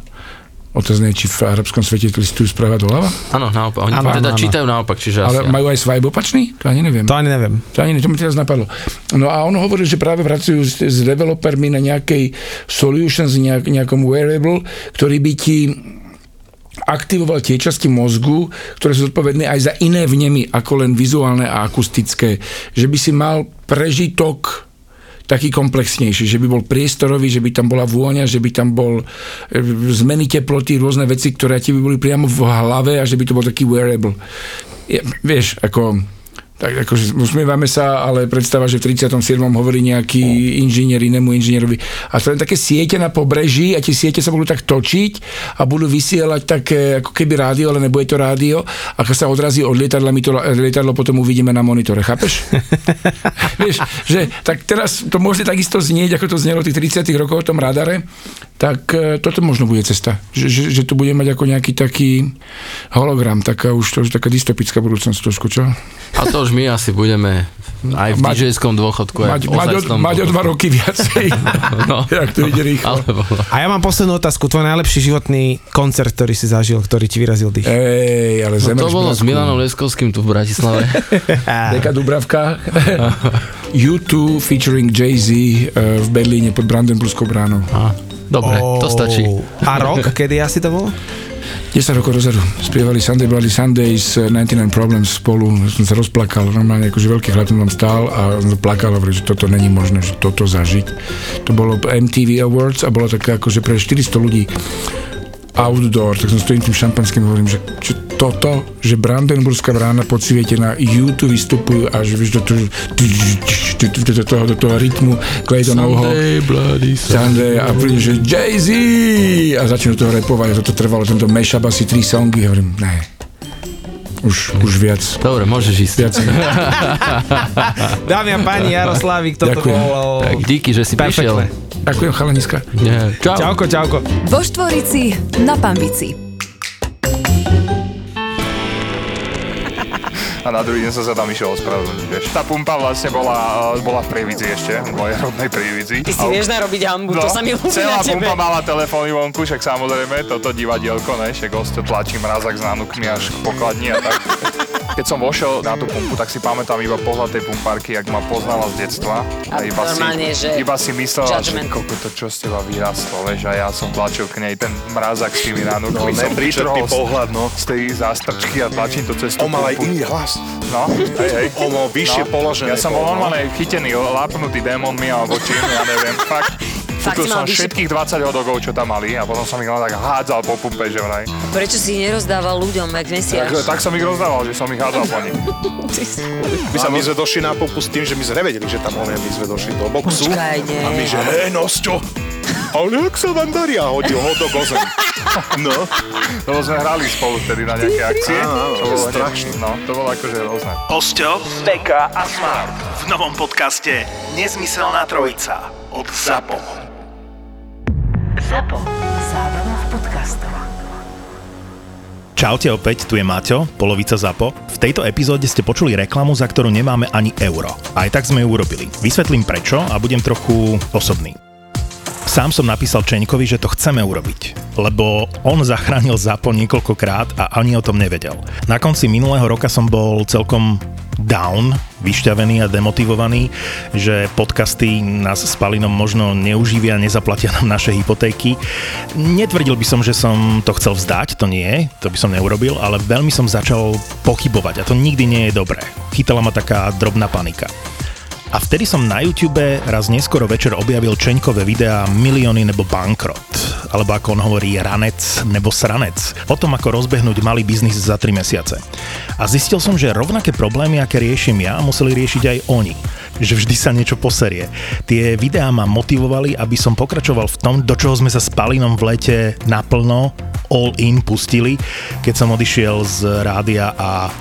Otázne či v arabskom svete listujú sprava doľava? Áno, naopak. Oni Áno, teda áno, čítajú naopak, čiže Ale asi... majú aj swipe opačný? To ani neviem. To ani neviem. To ani ne, to mi teraz napadlo. No a on hovoril, že práve pracujú s, s developermi na nejakej solutions, nejak, nejakom wearable, ktorý by ti aktivoval tie časti mozgu, ktoré sú zodpovedné aj za iné vnemy, ako len vizuálne a akustické. Že by si mal prežitok taký komplexnejší, že by bol priestorový, že by tam bola vôňa, že by tam bol e, zmeny teploty, rôzne veci, ktoré ti by boli priamo v hlave a že by to bol taký wearable. Je, vieš, ako tak akože usmievame sa, ale predstava, že v 37. hovorí nejaký inžinier inému inžinierovi. A to je také siete na pobreží a tie siete sa budú tak točiť a budú vysielať také ako keby rádio, ale nebude to rádio. A keď sa odrazí od lietadla, my to lietadlo potom uvidíme na monitore, chápeš? Vieš, že tak teraz to môže takisto znieť, ako to znelo tých 30 rokov o tom radare, tak e, toto možno bude cesta. Že, že, že tu bude mať ako nejaký taký hologram, taká už to už taká dystopická budúcnosť trošku, čo? A to už my asi budeme aj v Mať- DJ-skom dôchodku. aj Mať, v mať, o, mať o dva roky viacej. No. Jak to ide rýchlo. Alebo, A ja mám poslednú otázku. Tvoj najlepší životný koncert, ktorý si zažil, ktorý ti vyrazil dých. Ej, ale no, to bolo s. Milanom Leskovským tu v Bratislave. Deka Dubravka. U2 featuring Jay-Z eh, v Berlíne pod Brandenburskou bránou. Dobre, to stačí. A rok? Kedy asi to bolo? 10 rokov dozadu. Spievali Sunday Bloody Sundays, eh, 99 Problems spolu. Som sa rozplakal, normálne akože veľký chlap tam stál a plakal hovoril, že toto není možné, že toto zažiť. To bolo MTV Awards a bolo také akože pre 400 ľudí outdoor, tak som stojím tým šampanským hovorím, že, že toto, že Brandenburská brána podsvietená, YouTube vystupujú a že vieš do toho, do toho, do toho rytmu Claytonovho bloody Sunday a príde, že Jay-Z a začne do toho repovať a toto trvalo, tento mashup asi tri songy, hovorím, ne, už, už viac. Dobre, môžeš ísť. Viac. Dámy a páni, Jaroslavik, toto Ďakujem. bolo... Tak díky, že si prišiel. Ďakujem, chalaniska. Nie. Čau. Čauko, čauko. Vo Štvorici na Pambici. a na druhý deň som sa tam išiel ospravedlniť, vieš. Tá pumpa vlastne bola, eh, bola v Prievidzi ešte, v mojej rodnej Prievidzi. Ty si vieš narobiť hambu, to sa mi ľúbi No, celá na tebe. pumpa mala telefóny vonku, však samozrejme, toto divadielko, ne, však tlačí mrazak s nánukmi až k pokladni a tak. Keď som vošiel na tú pumpu, tak si pamätám iba pohľad tej pumpárky, jak ma poznala z detstva. A iba normálne, si, že iba si myslela, judgment. že koko to čo z teba vyrastlo, vieš, a ja som tlačil k nej ten mrazak s tými nánukmi. No, som pohľad, no. Z tej zástrčky a tlačím to cez tú On mal aj pumpu. iný hlas. No, hej, hej. On mal vyššie položené. Ja som bol no. normálne chytený, lápnutý démonmi alebo čím, ja neviem, fakt. Fakt Kúpil som vyššie- všetkých 20 hodogov, čo tam mali a potom som ich len tak hádzal po pumpe, že vraj. Prečo si ich nerozdával ľuďom, jak Tak, mesiaš? tak som ich rozdával, že som ich hádzal po nich. My, sa, my sme došli na pumpu s tým, že my sme nevedeli, že tam on je, my sme došli do boxu. Počkaj, nie. A my, že hej, Nosťo, ale jak sa vám darí? A hodil ho do gozem. No, Lebo sme hrali spolu vtedy na nejaké akcie. Áno, áno, to bolo strašné. No, to bolo akože rôzne. Osťo, Veka a Smart v novom podcaste Nezmyselná trojica od ZAPO. Zapo. Zábrná v podcastov. Čaute opäť, tu je Maťo, polovica ZAPO. V tejto epizóde ste počuli reklamu, za ktorú nemáme ani euro. Aj tak sme ju urobili. Vysvetlím prečo a budem trochu osobný. Sám som napísal Čeňkovi, že to chceme urobiť, lebo on zachránil ZAPO niekoľkokrát a ani o tom nevedel. Na konci minulého roka som bol celkom down, vyšťavený a demotivovaný, že podcasty nás s Palinom možno neuživia, nezaplatia nám naše hypotéky. Netvrdil by som, že som to chcel vzdať, to nie, to by som neurobil, ale veľmi som začal pochybovať a to nikdy nie je dobré. Chytala ma taká drobná panika. A vtedy som na YouTube raz neskoro večer objavil Čeňkové videá Milióny nebo bankrot, alebo ako on hovorí ranec nebo sranec, o tom ako rozbehnúť malý biznis za 3 mesiace. A zistil som, že rovnaké problémy, aké riešim ja, museli riešiť aj oni. Že vždy sa niečo poserie. Tie videá ma motivovali, aby som pokračoval v tom, do čoho sme sa s Palinom v lete naplno all in pustili, keď som odišiel z rádia a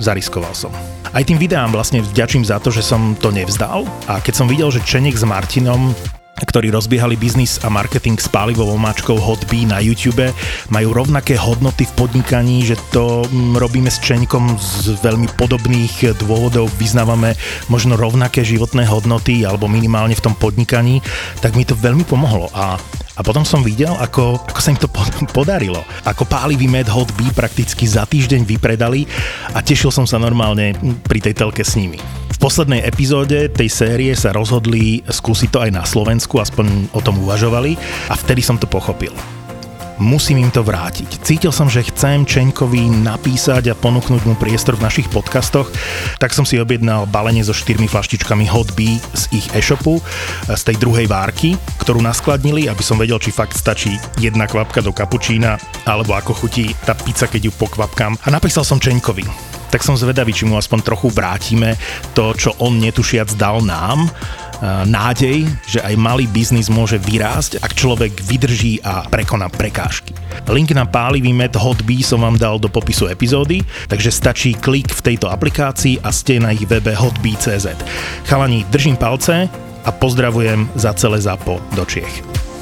zariskoval som. Aj tým videám vlastne vďačím za to, že som to nevzdal. A keď som videl, že Čenek s Martinom ktorí rozbiehali biznis a marketing s pálivovou mačkou Hotbee na YouTube, majú rovnaké hodnoty v podnikaní, že to mm, robíme s Čeňkom z veľmi podobných dôvodov, vyznávame možno rovnaké životné hodnoty alebo minimálne v tom podnikaní, tak mi to veľmi pomohlo. A a potom som videl, ako, ako sa im to pod- podarilo. Ako pálivý med Hot Bee prakticky za týždeň vypredali a tešil som sa normálne pri tej telke s nimi. V poslednej epizóde tej série sa rozhodli skúsiť to aj na Slovensku, aspoň o tom uvažovali a vtedy som to pochopil musím im to vrátiť. Cítil som, že chcem Čeňkovi napísať a ponúknuť mu priestor v našich podcastoch, tak som si objednal balenie so štyrmi flaštičkami Hot Bee z ich e-shopu, z tej druhej várky, ktorú naskladnili, aby som vedel, či fakt stačí jedna kvapka do kapučína, alebo ako chutí tá pizza, keď ju pokvapkám. A napísal som Čeňkovi tak som zvedavý, či mu aspoň trochu vrátime to, čo on netušiac dal nám, nádej, že aj malý biznis môže vyrásť, ak človek vydrží a prekoná prekážky. Link na pálivý med Hotbee som vám dal do popisu epizódy, takže stačí klik v tejto aplikácii a ste na ich webe hotbee.cz. Chalani, držím palce a pozdravujem za celé zápo do Čiech.